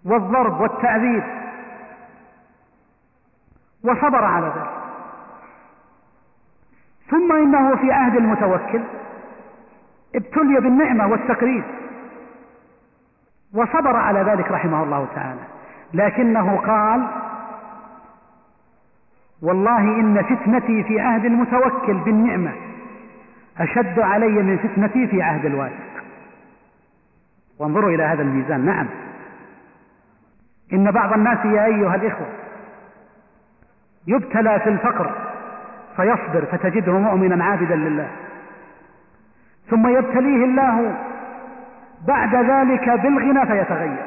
والضرب والتعذيب وصبر على ذلك. ثم إنه في عهد المتوكل ابتلي بالنعمة والتقريب. وصبر على ذلك رحمه الله تعالى. لكنه قال والله إن فتنتي في عهد المتوكل بالنعمة أشد علي من فتنتي في عهد الواثق وانظروا إلى هذا الميزان. نعم. إن بعض الناس يا أيها الإخوة يبتلى في الفقر فيصبر فتجده مؤمنا عابدا لله ثم يبتليه الله بعد ذلك بالغنى فيتغير.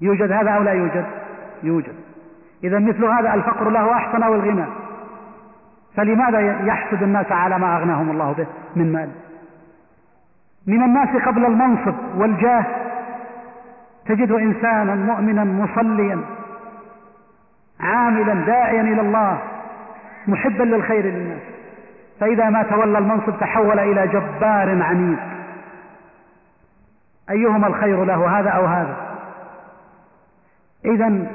يوجد هذا أو لا يوجد؟ يوجد. إذا مثل هذا الفقر له أحسن أو الغنى؟ فلماذا يحسد الناس على ما أغناهم الله به من مال؟ من الناس قبل المنصب والجاه. تجد إنسانا مؤمنا مصليا عاملا داعيا إلى الله محبا للخير للناس. فإذا ما تولى المنصب تحول إلى جبار عنيد أيهما الخير له هذا أو هذا. إذا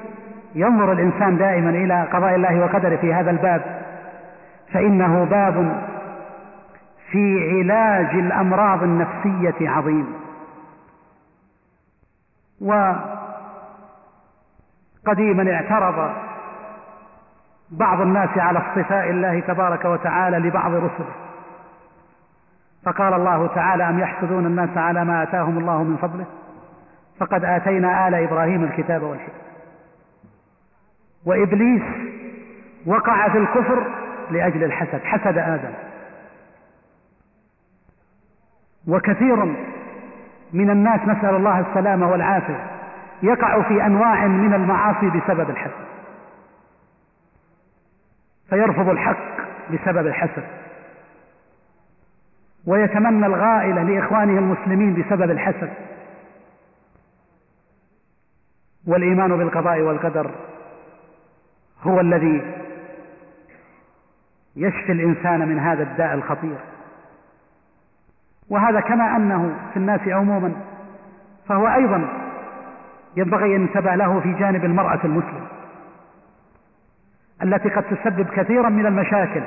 ينظر الإنسان دائما إلى قضاء الله وقدره في هذا الباب فإنه باب في علاج الأمراض النفسية عظيم. وقديما اعترض بعض الناس على اصطفاء الله تبارك وتعالى لبعض رسله. فقال الله تعالى أم يحسدون الناس على ما آتاهم الله من فضله؟ فقد آتينا آل إبراهيم الكتاب والحكمة. وإبليس وقع في الكفر لأجل الحسد حسد آدم. وكثير من الناس نسأل الله السلامة والعافية يقع في أنواع من المعاصي بسبب الحسد. فيرفض الحق بسبب الحسد. ويتمنى الغائلة لإخوانه المسلمين بسبب الحسد والإيمان بالقضاء والقدر هو الذي يشفي الإنسان من هذا الداء الخطير. وهذا كما أنه في الناس عموما فهو أيضا ينبغي أن ينتبه له في جانب المرأة المسلمة التي قد تسبب كثيرا من المشاكل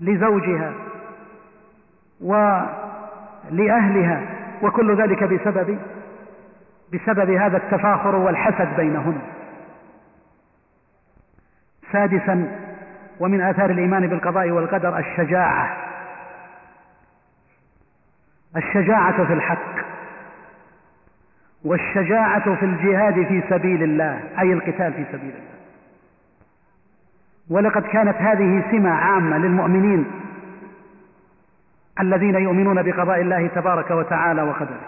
لزوجها ولأهلها وكل ذلك بسبب بسبب هذا التفاخر والحسد بينهن. سادسا ومن آثار الإيمان بالقضاء والقدر الشجاعة. الشجاعة في الحق والشجاعة في الجهاد في سبيل الله أي القتال في سبيل الله. ولقد كانت هذه سمة عامة للمؤمنين الذين يؤمنون بقضاء الله تبارك وتعالى وقدره.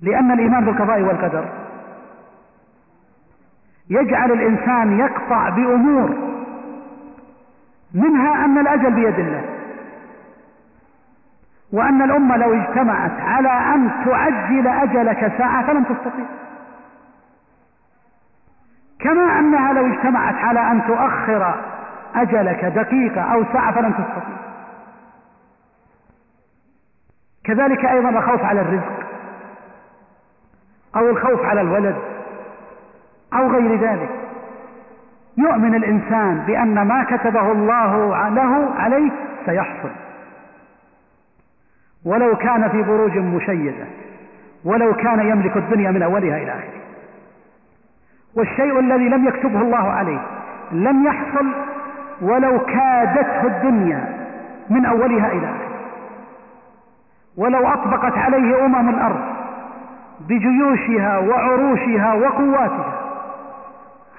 لأن الإيمان بالقضاء والقدر يجعل الإنسان يقطع بأمور منها أن الأجل بيد الله وأن الأمة لو اجتمعت على أن تعجل أجلك ساعة فلن تستطيع. كما أنها لو اجتمعت على أن تؤخر أجلك دقيقة أو ساعة فلن تستطيع. كذلك أيضا الخوف على الرزق أو الخوف على الولد أو غير ذلك. يؤمن الإنسان بأن ما كتبه الله له عليه سيحصل. ولو كان في بروج مشيدة ولو كان يملك الدنيا من أولها إلى آخرها والشيء الذي لم يكتبه الله عليه لم يحصل ولو كادته الدنيا من أولها إلى آخرها. ولو أطبقت عليه أمم الأرض بجيوشها وعروشها وقواتها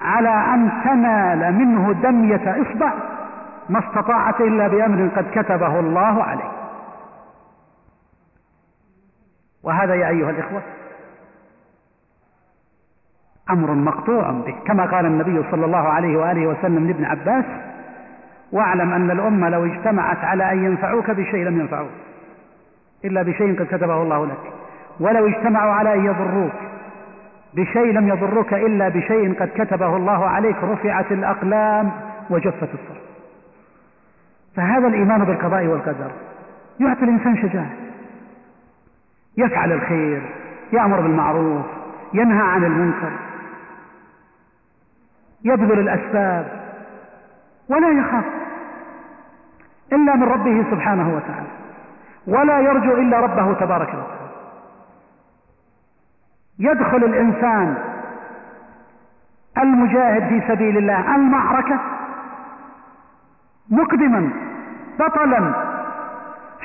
على أن تنال منه دمية إصبع ما استطاعت إلا بأمر قد كتبه الله عليه. وهذا يا أيها الإخوة أمر مقطوع به كما قال النبي صلى الله عليه وآله وسلم لابن عباس واعلم أن الأمة لو اجتمعت على أن ينفعوك بشيء لم ينفعوك إلا بشيء قد كتبه الله لك. ولو اجتمعوا على أن يضروك بشيء لم يضرك إلا بشيء قد كتبه الله عليك رفعت الأقلام وجفت الصرف. فهذا الإيمان بالقضاء والقدر. يعطي الإنسان شجاعة. يفعل الخير يأمر بالمعروف ينهى عن المنكر. يبذل الأسباب. ولا يخاف إلا من ربه سبحانه وتعالى ولا يرجو إلا ربه تبارك وتعالى. يدخل الإنسان المجاهد في سبيل الله المعركة مقدما بطلا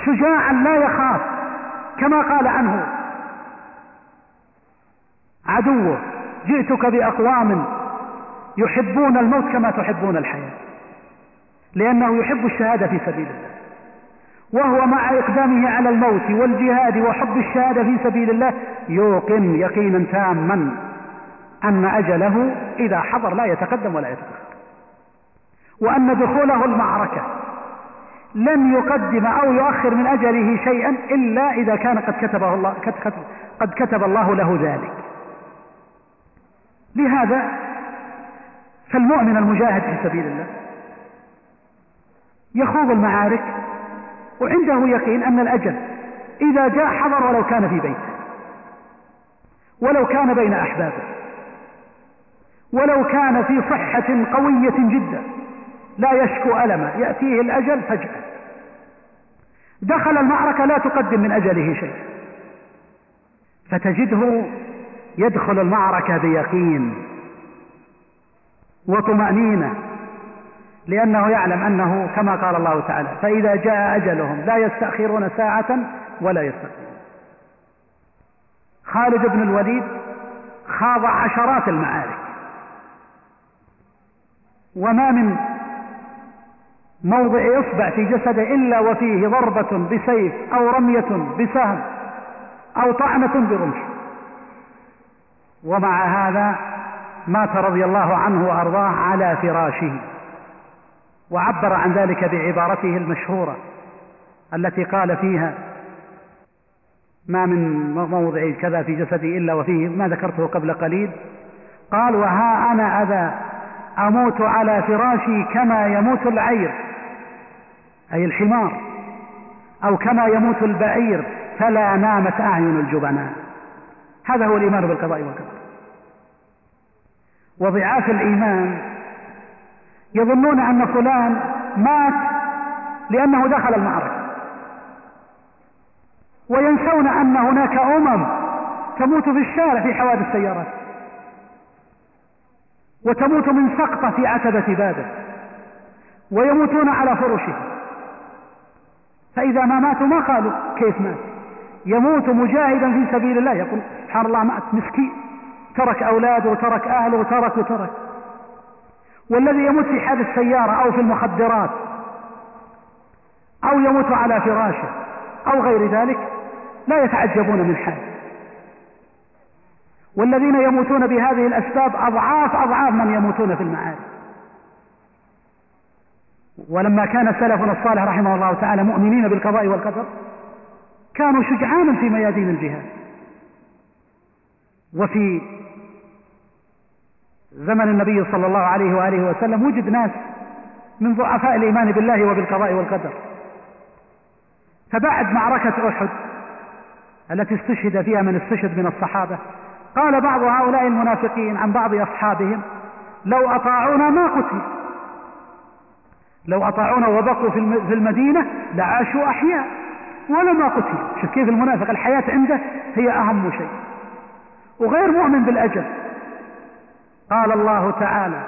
شجاعا لا يخاف كما قال عنه. عدوه جئتك بأقوام يحبون الموت كما تحبون الحياة. لأنه يحب الشهادة في سبيل الله. وهو مع إقدامه على الموت والجهاد وحب الشهادة في سبيل الله يوقن يقينا تاما أن أجله إذا حضر لا يتقدم ولا يتأخر. وأن دخوله المعركة لن يقدم أو يؤخر من أجله شيئا إلا إذا كان قد كتبه الله قد كتب الله له ذلك. لهذا فالمؤمن المجاهد في سبيل الله يخوض المعارك وعنده يقين أن الأجل إذا جاء حضر ولو كان في بيته ولو كان بين أحبابه ولو كان في صحة قوية جدا لا يشكو ألما يأتيه الأجل فجأة. دخل المعركة لا تقدم من أجله شيء. فتجده يدخل المعركة بيقين وطمأنينة. لأنه يعلم أنه كما قال الله تعالى فإذا جاء أجلهم لا يستأخرون ساعة ولا يستقيمون خالد بن الوليد خاض عشرات المعارك. وما من موضع إصبع في جسده إلا وفيه ضربة بسيف أو رمية بسهم أو طعنة برمح. ومع هذا مات رضي الله عنه وأرضاه على فراشه. وعبر عن ذلك بعبارته المشهورة التي قال فيها ما من موضع كذا في جسدي إلا وفيه ما ذكرته قبل قليل. قال وها أنا أذا أموت على فراشي كما يموت العير أي الحمار أو كما يموت البعير فلا نامت أعين الجبناء. هذا هو الإيمان بالقضاء والقدر. وضعاف الإيمان يظنون أن فلان مات لأنه دخل المعركة. وينسون أن هناك أمم تموت في الشارع في حوادث السيارات وتموت من سقطة في عتبة بابه ويموتون على فرشه فإذا ما ماتوا ما قالوا كيف مات. يموت مجاهدا في سبيل الله. يقول سبحان الله مات مسكين. ترك أولاده وترك أهله وترك وترك. والذي يموت في حادث سيارة أو في المخدرات أو يموت على فراشه أو غير ذلك لا يتعجبون من حال والذين يموتون بهذه الأسباب أضعاف أضعاف من يموتون في المعارك. ولما كان سلفنا الصالح رحمه الله تعالى مؤمنين بالقضاء والقدر كانوا شجعانا في ميادين الجهاد. وفي زمن النبي صلى الله عليه وآله وسلم وجد ناس من ضعفاء الإيمان بالله وبالقضاء والقدر. فبعد معركة أحد التي استشهد فيها من استشهد من الصحابة قال بعض هؤلاء المنافقين عن بعض أصحابهم لو أطاعونا ما قتل. لو أطاعونا وبقوا في المدينة لعاشوا أحياء ولما قتل شوف كيف المنافق الحياة عنده هي أهم شيء. وغير مؤمن بالأجل. قال الله تعالى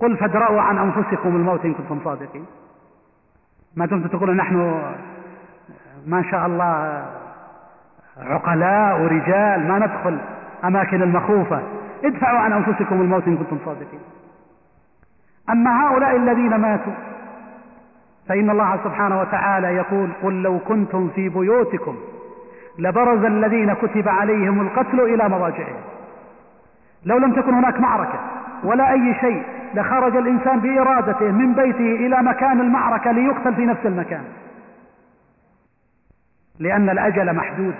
قل فادرأوا عن أنفسكم الموت إن كنتم صادقين. ما دمتم تقولون نحن ما شاء الله عقلاء ورجال ما ندخل أماكن المخوفة. ادفعوا عن أنفسكم الموت إن كنتم صادقين. أما هؤلاء الذين ماتوا فإن الله سبحانه وتعالى يقول قل لو كنتم في بيوتكم لبرز الذين كتب عليهم القتل إلى مضاجعهم. لو لم تكن هناك معركة ولا أي شيء لخرج الإنسان بإرادته من بيته إلى مكان المعركة ليقتل في نفس المكان. لأن الأجل محدود.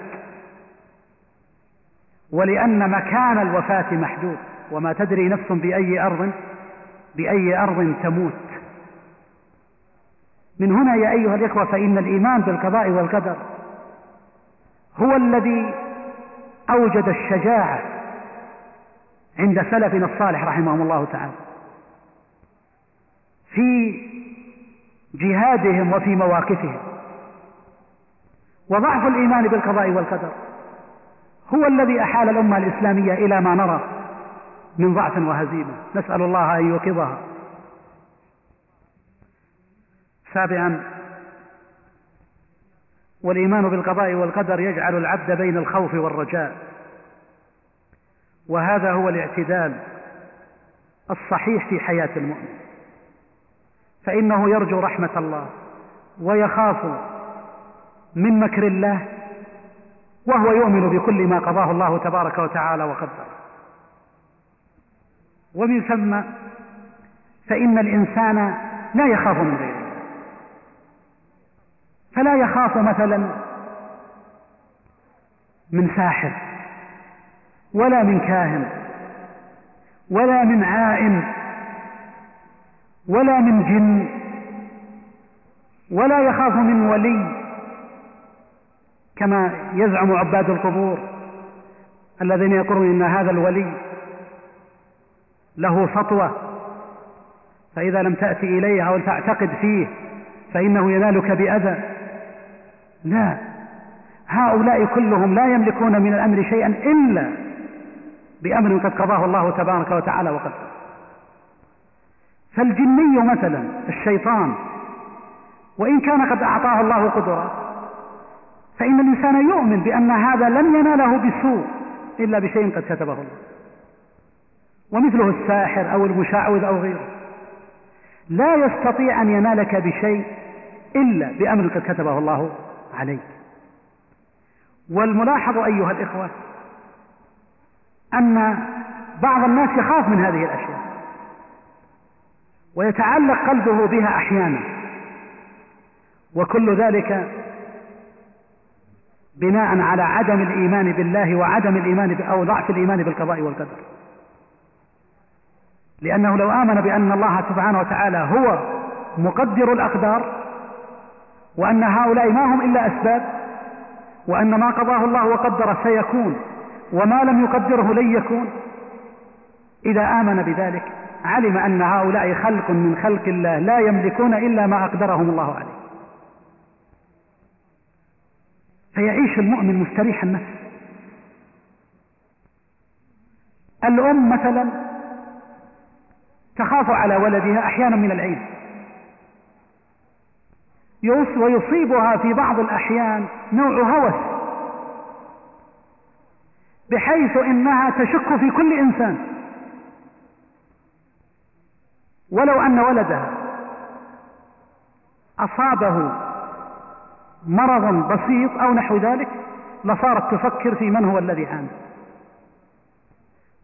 ولأن مكان الوفاة محدود. وما تدري نفس بأي أرض بأي أرض تموت. من هنا يا أيها الإخوة فإن الإيمان بالقضاء والقدر هو الذي أوجد الشجاعة عند سلفنا الصالح رحمهم الله تعالى. في جهادهم وفي مواقفهم. وضعف الإيمان بالقضاء والقدر. هو الذي أحال الأمة الإسلامية إلى ما نرى من ضعف وهزيمة. نسأل الله أن يوقظها. سابعا والإيمان بالقضاء والقدر يجعل العبد بين الخوف والرجاء. وهذا هو الاعتدال الصحيح في حياة المؤمن. فإنه يرجو رحمة الله ويخاف من مكر الله وهو يؤمن بكل ما قضاه الله تبارك وتعالى وقدر ومن ثم فإن الإنسان لا يخاف من غيره. فلا يخاف مثلا من ساحر. ولا من كاهن ولا من عائن ولا من جن ولا يخاف من ولي كما يزعم عباد القبور الذين يقولون إن هذا الولي له سطوة فإذا لم تأتي اليه أو تعتقد فيه فإنه ينالك بأذى. لا هؤلاء كلهم لا يملكون من الأمر شيئا إلا بأمر قد قضاه الله تبارك وتعالى وقدر فالجني مثلا الشيطان وإن كان قد أعطاه الله قدرة فإن الإنسان يؤمن بأن هذا لن يناله بسوء إلا بشيء قد كتبه الله. ومثله الساحر أو المشعوذ أو غيره. لا يستطيع أن ينالك بشيء إلا بأمر قد كتبه الله عليك. والملاحظ أيها الإخوة أن بعض الناس يخاف من هذه الأشياء ويتعلق قلبه بها أحيانا. وكل ذلك بناء على عدم الإيمان بالله وعدم الإيمان أو ضعف الإيمان بالقضاء والقدر. لأنه لو آمن بأن الله سبحانه وتعالى هو مقدر الأقدار وأن هؤلاء ما هم إلا أسباب وأن ما قضاه الله وقدر سيكون وما لم يقدره لن يكون. إذا آمن بذلك علم أن هؤلاء خلق من خلق الله لا يملكون إلا ما أقدرهم الله عليه. فيعيش المؤمن مستريح النفس. الأم مثلا تخاف على ولدها أحيانا من العيد ويصيبها في بعض الأحيان نوع هوس. بحيث إنها تشك في كل إنسان. ولو أن ولدها أصابه مرضا بسيط أو نحو ذلك لصارت تفكر في من هو الذي عانى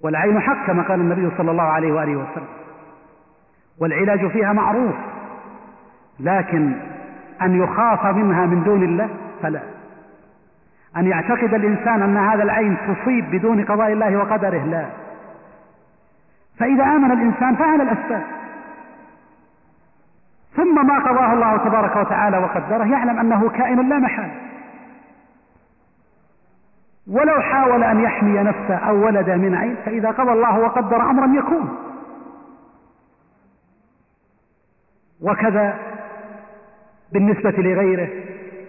والعين حق كما قال النبي صلى الله عليه وآله وسلم. والعلاج فيها معروف لكن أن يخاف منها من دون الله فلا. أن يعتقد الإنسان أن هذا العين تصيب بدون قضاء الله وقدره؟ لا. فإذا آمن الإنسان فعل الأسباب. ثم ما قضاه الله تبارك وتعالى وقدره يعلم أنه كائن لا محال. ولو حاول أن يحمي نفسه أو ولده من عين فإذا قضى الله وقدر أمرا يكون. وكذا بالنسبة لغيره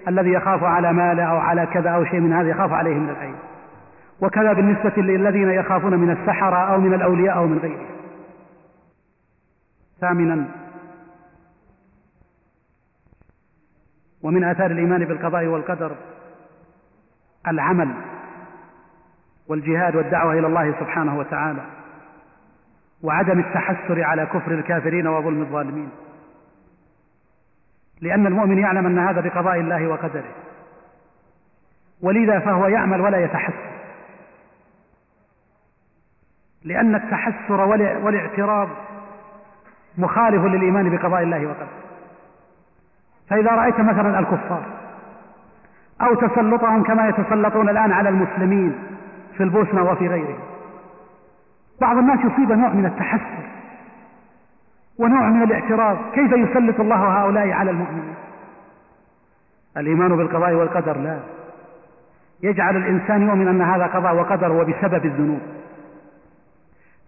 الذي يخاف على ماله أو على كذا أو شيء من هذا يخاف عليه من العين وكذا بالنسبة للذين يخافون من السحرة أو من الأولياء أو من غيره ثامنا ومن آثار الإيمان بالقضاء والقدر العمل والجهاد والدعوة إلى الله سبحانه وتعالى وعدم التحسر على كفر الكافرين وظلم الظالمين. لأن المؤمن يعلم أن هذا بقضاء الله وقدره. ولذا فهو يعمل ولا يتحسر لأن التحسر والاعتراض مخالف للإيمان بقضاء الله وقدره. فإذا رأيت مثلا الكفار أو تسلطهم كما يتسلطون الآن على المسلمين في البوسنة وفي غيره بعض الناس يصيب نوع من التحسر ونوع من الاعتراض كيف يسلط الله هؤلاء على المؤمنين؟ الإيمان بالقضاء والقدر لا. يجعل الإنسان يؤمن أن هذا قضاء وقدر وبسبب الذنوب.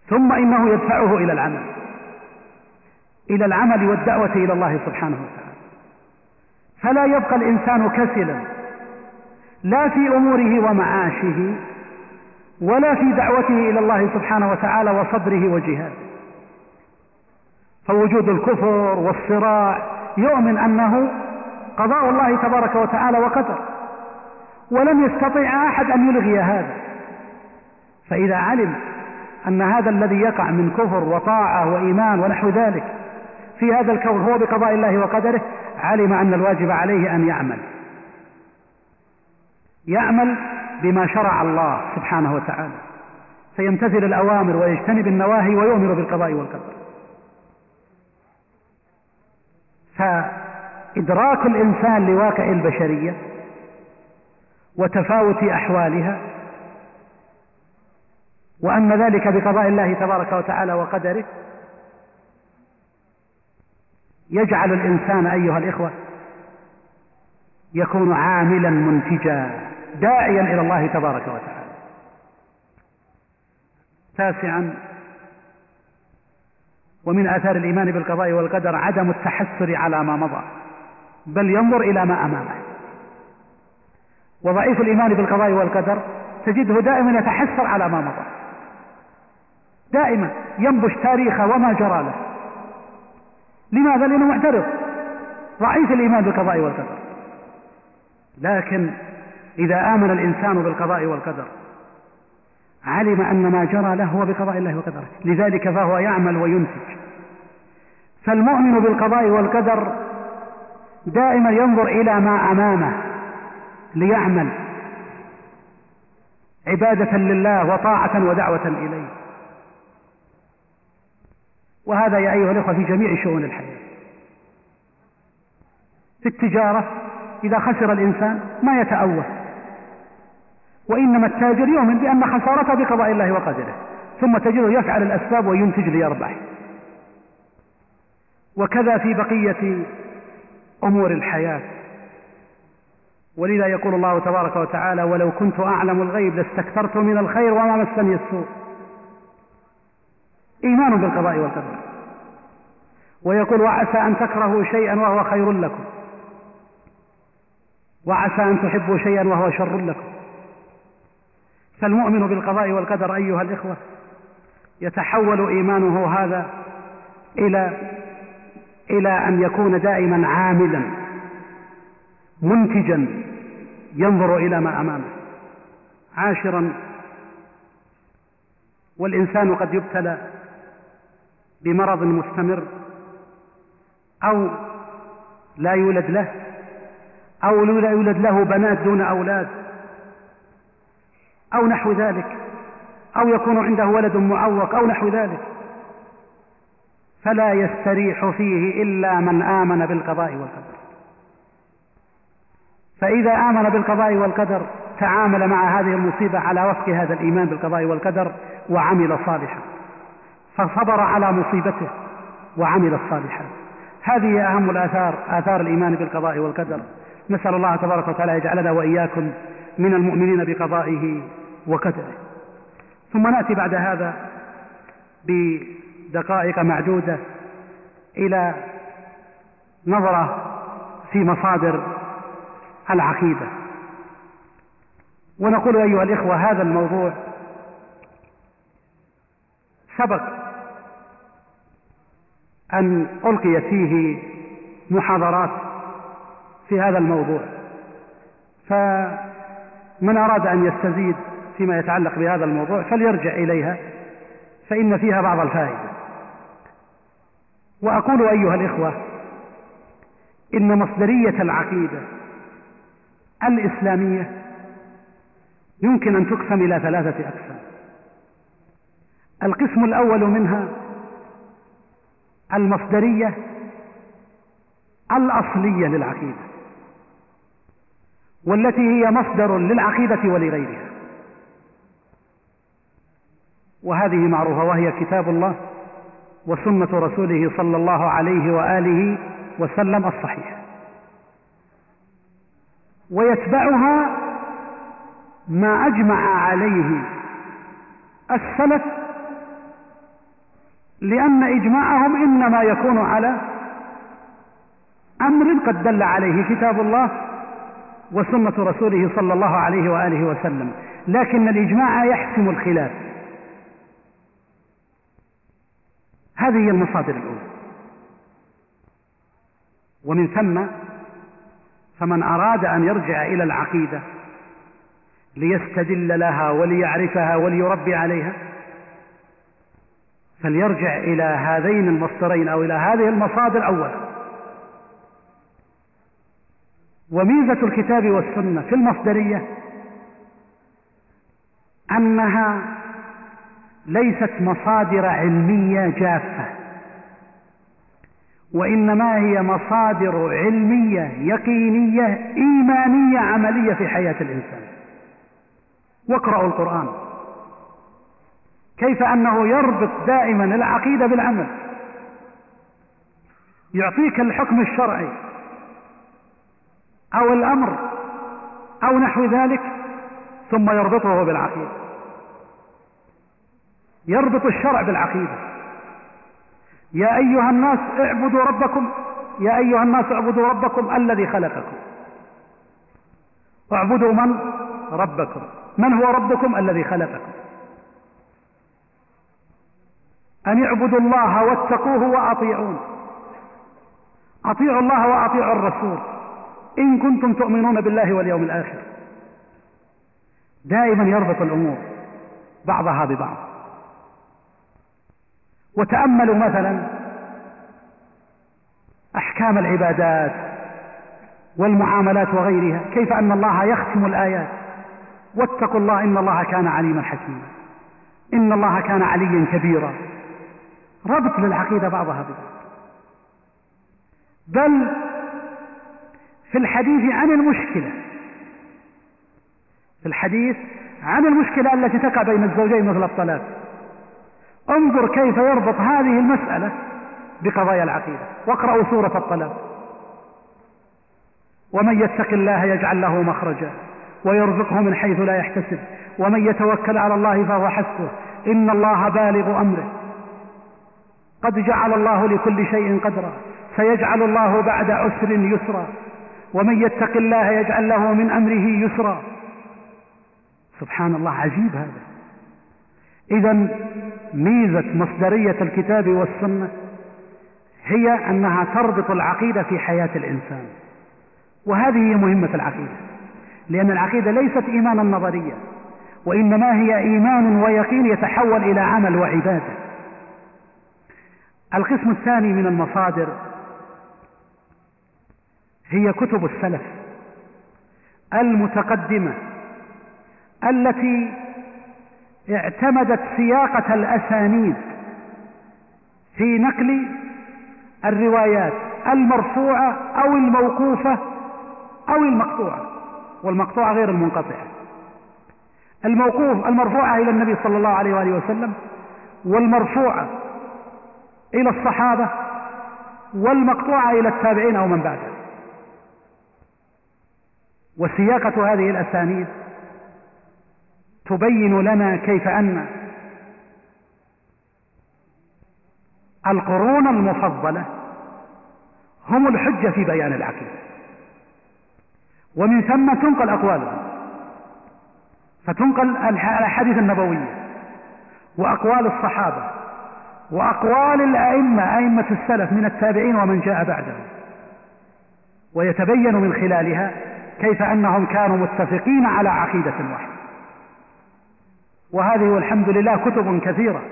ثم إنه يدفعه إلى العمل. إلى العمل والدعوة إلى الله سبحانه وتعالى. فلا يبقى الإنسان كسلا. لا في أموره ومعاشه ولا في دعوته إلى الله سبحانه وتعالى وصبره وجهاده. فوجود الكفر والصراع يؤمن أنه قضاء الله تبارك وتعالى وقدر. ولم يستطيع أحد أن يلغي هذا. فإذا علم أن هذا الذي يقع من كفر وطاعة وإيمان ونحو ذلك في هذا الكون هو بقضاء الله وقدره علم أن الواجب عليه أن يعمل. يعمل بما شرع الله سبحانه وتعالى. فيمتثل الأوامر ويجتنب النواهي ويؤمر بالقضاء والقدر. فإدراك الإنسان لواقع البشرية وتفاوت أحوالها وأن ذلك بقضاء الله تبارك وتعالى وقدره يجعل الإنسان أيها الإخوة يكون عاملا منتجا داعيا إلى الله تبارك وتعالى. تاسعا ومن آثار الإيمان بالقضاء والقدر عدم التحسر على ما مضى بل ينظر إلى ما أمامه. وضعيف الإيمان بالقضاء والقدر تجده دائما يتحسر على ما مضى. دائما ينبش تاريخه وما جرى له. لماذا؟ لأنه معترض. ضعيف الإيمان بالقضاء والقدر. لكن إذا آمن الإنسان بالقضاء والقدر علم أن ما جرى له هو بقضاء الله وقدره. لذلك فهو يعمل وينتج. فالمؤمن بالقضاء والقدر دائما ينظر إلى ما أمامه ليعمل عبادة لله وطاعة ودعوة إليه. وهذا يا أيها الأخوة في جميع شؤون الحياة. في التجارة إذا خسر الإنسان ما يتأوه. وإنما التاجر يؤمن بأن خسارته بقضاء الله وقدره ثم تجده يفعل الأسباب وينتج ليربح. وكذا في بقية أمور الحياة. ولذا يقول الله تبارك وتعالى ولو كنت أعلم الغيب لاستكثرت من الخير وما مسني السوء إيمان بالقضاء والقدر. ويقول وعسى أن تكرهوا شيئا وهو خير لكم وعسى أن تحبوا شيئا وهو شر لكم. فالمؤمن بالقضاء والقدر أيها الإخوة يتحول إيمانه هذا إلى إلى أن يكون دائما عاملا منتجا ينظر إلى ما أمامه عاشرا. والإنسان قد يبتلى بمرض مستمر أو لا يولد له أو لا يولد له بنات دون أولاد. أو نحو ذلك أو يكون عنده ولد معوق أو نحو ذلك. فلا يستريح فيه إلا من آمن بالقضاء والقدر. فإذا آمن بالقضاء والقدر تعامل مع هذه المصيبة على وفق هذا الإيمان بالقضاء والقدر وعمل صالحا. فصبر على مصيبته وعمل الصالحات هذه أهم الآثار آثار الإيمان بالقضاء والقدر. نسأل الله تبارك وتعالى يجعلنا وإياكم من المؤمنين بقضائه. وقدره ثم نأتي بعد هذا بدقائق معدودة إلى نظرة في مصادر العقيدة. ونقول أيها الإخوة هذا الموضوع سبق أن ألقيت فيه محاضرات في هذا الموضوع. فمن أراد أن يستزيد فيما يتعلق بهذا الموضوع فليرجع إليها فإن فيها بعض الفائدة. وأقول أيها الإخوة إن مصدرية العقيدة الإسلامية يمكن أن تقسم إلى ثلاثة أقسام. القسم الأول منها المصدرية الأصلية للعقيدة والتي هي مصدر للعقيدة ولغيرها. وهذه معروفة وهي كتاب الله وسنة رسوله صلى الله عليه وآله وسلم الصحيح. ويتبعها ما أجمع عليه السلف لأن إجماعهم إنما يكون على أمر قد دل عليه كتاب الله وسنة رسوله صلى الله عليه وآله وسلم. لكن الإجماع يحسم الخلاف. هذه هي المصادر الأولى. ومن ثم فمن أراد أن يرجع إلى العقيدة ليستدل لها وليعرفها وليربي عليها فليرجع إلى هذين المصدرين أو إلى هذه المصادر أولا. وميزة الكتاب والسنة في المصدرية أنها ليست مصادر علمية جافة. وإنما هي مصادر علمية يقينية إيمانية عملية في حياة الإنسان. واقرأوا القرآن. كيف أنه يربط دائما العقيدة بالعمل. يعطيك الحكم الشرعي. أو الأمر. أو نحو ذلك. ثم يربطه بالعقيدة. يربط الشرع بالعقيدة. يا أيها الناس اعبدوا ربكم يا أيها الناس اعبدوا ربكم الذي خلقكم. اعبدوا من؟ ربكم. من هو ربكم الذي خلقكم؟ أن اعبدوا الله واتقوه وأطيعون. أطيعوا الله وأطيعوا الرسول. إن كنتم تؤمنون بالله واليوم الآخر. دائما يربط الأمور بعضها ببعض. وتأملوا مثلا أحكام العبادات والمعاملات وغيرها كيف أن الله يختم الآيات. واتقوا الله إن الله كان عليما حكيما. إن الله كان عليا كبيرا. ربط للعقيدة بعضها ببعض. بل في الحديث عن المشكلة في الحديث عن المشكلة التي تقع بين الزوجين مثل الطلاق. انظر كيف يربط هذه المسألة بقضايا العقيدة. واقرأوا سورة الطلاق. ومن يتق الله يجعل له مخرجا ويرزقه من حيث لا يحتسب. ومن يتوكل على الله فهو حسبه. إن الله بالغ أمره. قد جعل الله لكل شيء قدرا. سيجعل الله بعد عسر يسرا. ومن يتق الله يجعل له من أمره يسرا. سبحان الله عجيب هذا. إذا ميزة مصدرية الكتاب والسنة هي أنها تربط العقيدة في حياة الإنسان. وهذه هي مهمة العقيدة لأن العقيدة ليست إيمانا نظريا وإنما هي إيمان ويقين يتحول إلى عمل وعبادة. القسم الثاني من المصادر هي كتب السلف المتقدمة التي اعتمدت سياقة الأسانيد في نقل الروايات المرفوعة أو الموقوفة أو المقطوعة والمقطوعة غير المنقطعة. الموقوف المرفوعة إلى النبي صلى الله عليه وآله وسلم والمرفوعة إلى الصحابة والمقطوعة إلى التابعين أو من بعدهم. وسياقة هذه الأسانيد تبين لنا كيف أن القرون المفضلة هم الحجة في بيان العقيدة. ومن ثم تنقل أقوالهم. فتنقل الأحاديث النبوية وأقوال الصحابة وأقوال الأئمة أئمة السلف من التابعين ومن جاء بعدهم. ويتبين من خلالها كيف أنهم كانوا متفقين على عقيدة واحدة. وهذه والحمد لله كتب كثيرة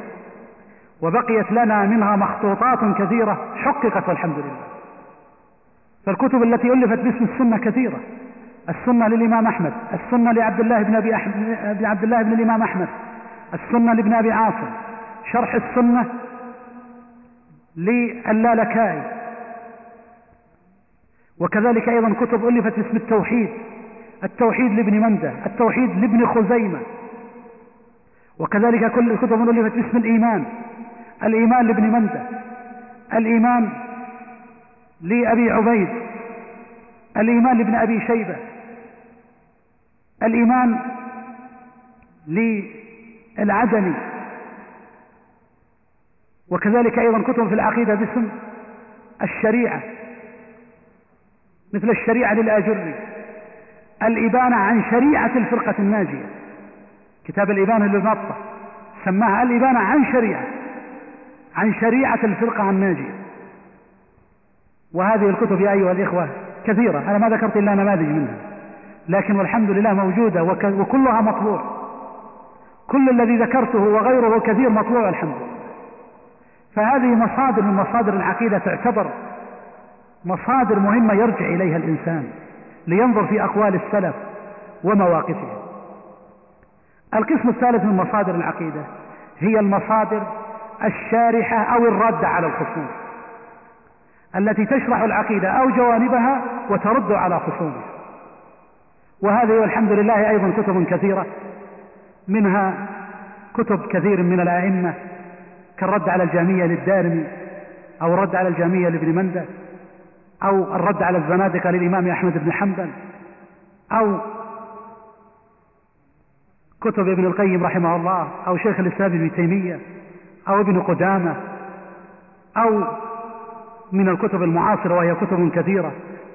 وبقيت لنا منها مخطوطات كثيرة حققت والحمد لله. فالكتب التي ألفت باسم السنة كثيرة. السنة للإمام أحمد السنة لعبد الله بن أبي أحمد عبد الله بن الإمام أحمد السنة لابن أبي عاصم. شرح السنة للالكائي. وكذلك أيضا كتب ألفت باسم التوحيد التوحيد لابن مندة التوحيد لابن خزيمة. وكذلك كل كتب ألفت باسم الإيمان. الإيمان لابن مندة. الإيمان لأبي عبيد. الإيمان لابن أبي شيبة. الإيمان للعدني وكذلك أيضا كتب في العقيدة باسم الشريعة. مثل الشريعة للآجري. الإبانة عن شريعة الفرقة الناجية. كتاب الإبانة للمطة سماها الإبانة عن شريعة عن شريعة الفرقة الناجية وهذه الكتب يا أيها الإخوة كثيرة أنا ما ذكرت إلا نماذج منها. لكن والحمد لله موجودة وكلها مطبوع. كل الذي ذكرته وغيره كثير مطبوع الحمد لله. فهذه مصادر من مصادر العقيدة تعتبر مصادر مهمة يرجع إليها الإنسان لينظر في أقوال السلف ومواقفهم. القسم الثالث من مصادر العقيدة هي المصادر الشارحة أو الردة على الخصوم التي تشرح العقيدة أو جوانبها وترد على خصومها. وهذه والحمد لله أيضا كتب كثيرة منها كتب كثير من الأئمة كالرد على الجامية للدارمي أو الرد على الجامية لابن مندة أو الرد على الزنادقة للإمام أحمد بن حنبل أو كتب ابن القيم رحمه الله أو شيخ الإسلام ابن تيمية أو ابن قدامة أو من الكتب المعاصرة وهي كتب كثيرة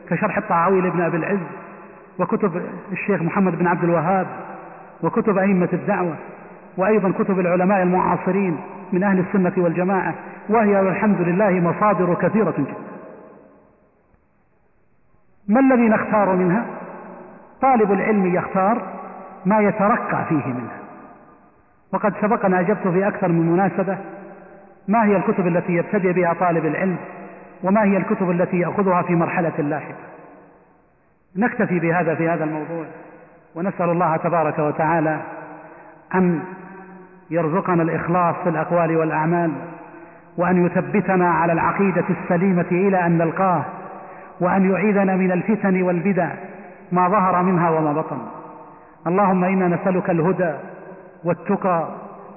كشرح الطعاوي لابن أبي العز وكتب الشيخ محمد بن عبد الوهاب وكتب أئمة الدعوة وأيضا كتب العلماء المعاصرين من أهل السنة والجماعة وهي والحمد لله مصادر كثيرة جدا. ما الذي نختار منها؟ طالب العلم يختار ما يترقى فيه منها. وقد سبقنا أجبت في أكثر من مناسبة ما هي الكتب التي يبتدئ بها طالب العلم وما هي الكتب التي يأخذها في مرحلة لاحقة نكتفي بهذا في هذا الموضوع ونسأل الله تبارك وتعالى أن يرزقنا الإخلاص في الأقوال والأعمال وأن يثبتنا على العقيدة السليمة إلى أن نلقاه وأن يعيذنا من الفتن والبدع ما ظهر منها وما بطن. اللهم إنا نسألك الهدى والتقى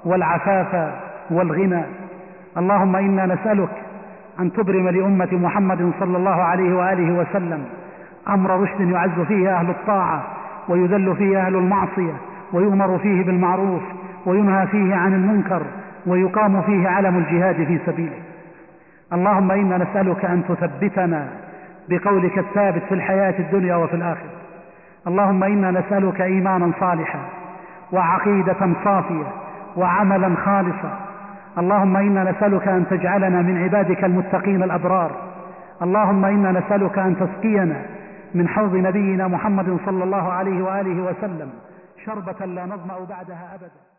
والعفاف والغنى. اللهم إنا نسألك أن تبرم لأمة محمد صلى الله عليه وآله وسلم أمر رشد يعز فيه أهل الطاعة ويذل فيه أهل المعصية ويؤمر فيه بالمعروف وينهى فيه عن المنكر ويقام فيه علم الجهاد في سبيله. اللهم إنا نسألك أن تثبتنا بقولك الثابت في الحياة الدنيا وفي الآخرة. اللهم إنا نسألك إيمانا صالحا وعقيدة صافية وعملا خالصا. اللهم إنا نسألك أن تجعلنا من عبادك المتقين الأبرار. اللهم إنا نسألك أن تسقينا من حوض نبينا محمد صلى الله عليه وآله وسلم. شربة لا نظمأ بعدها أبدا.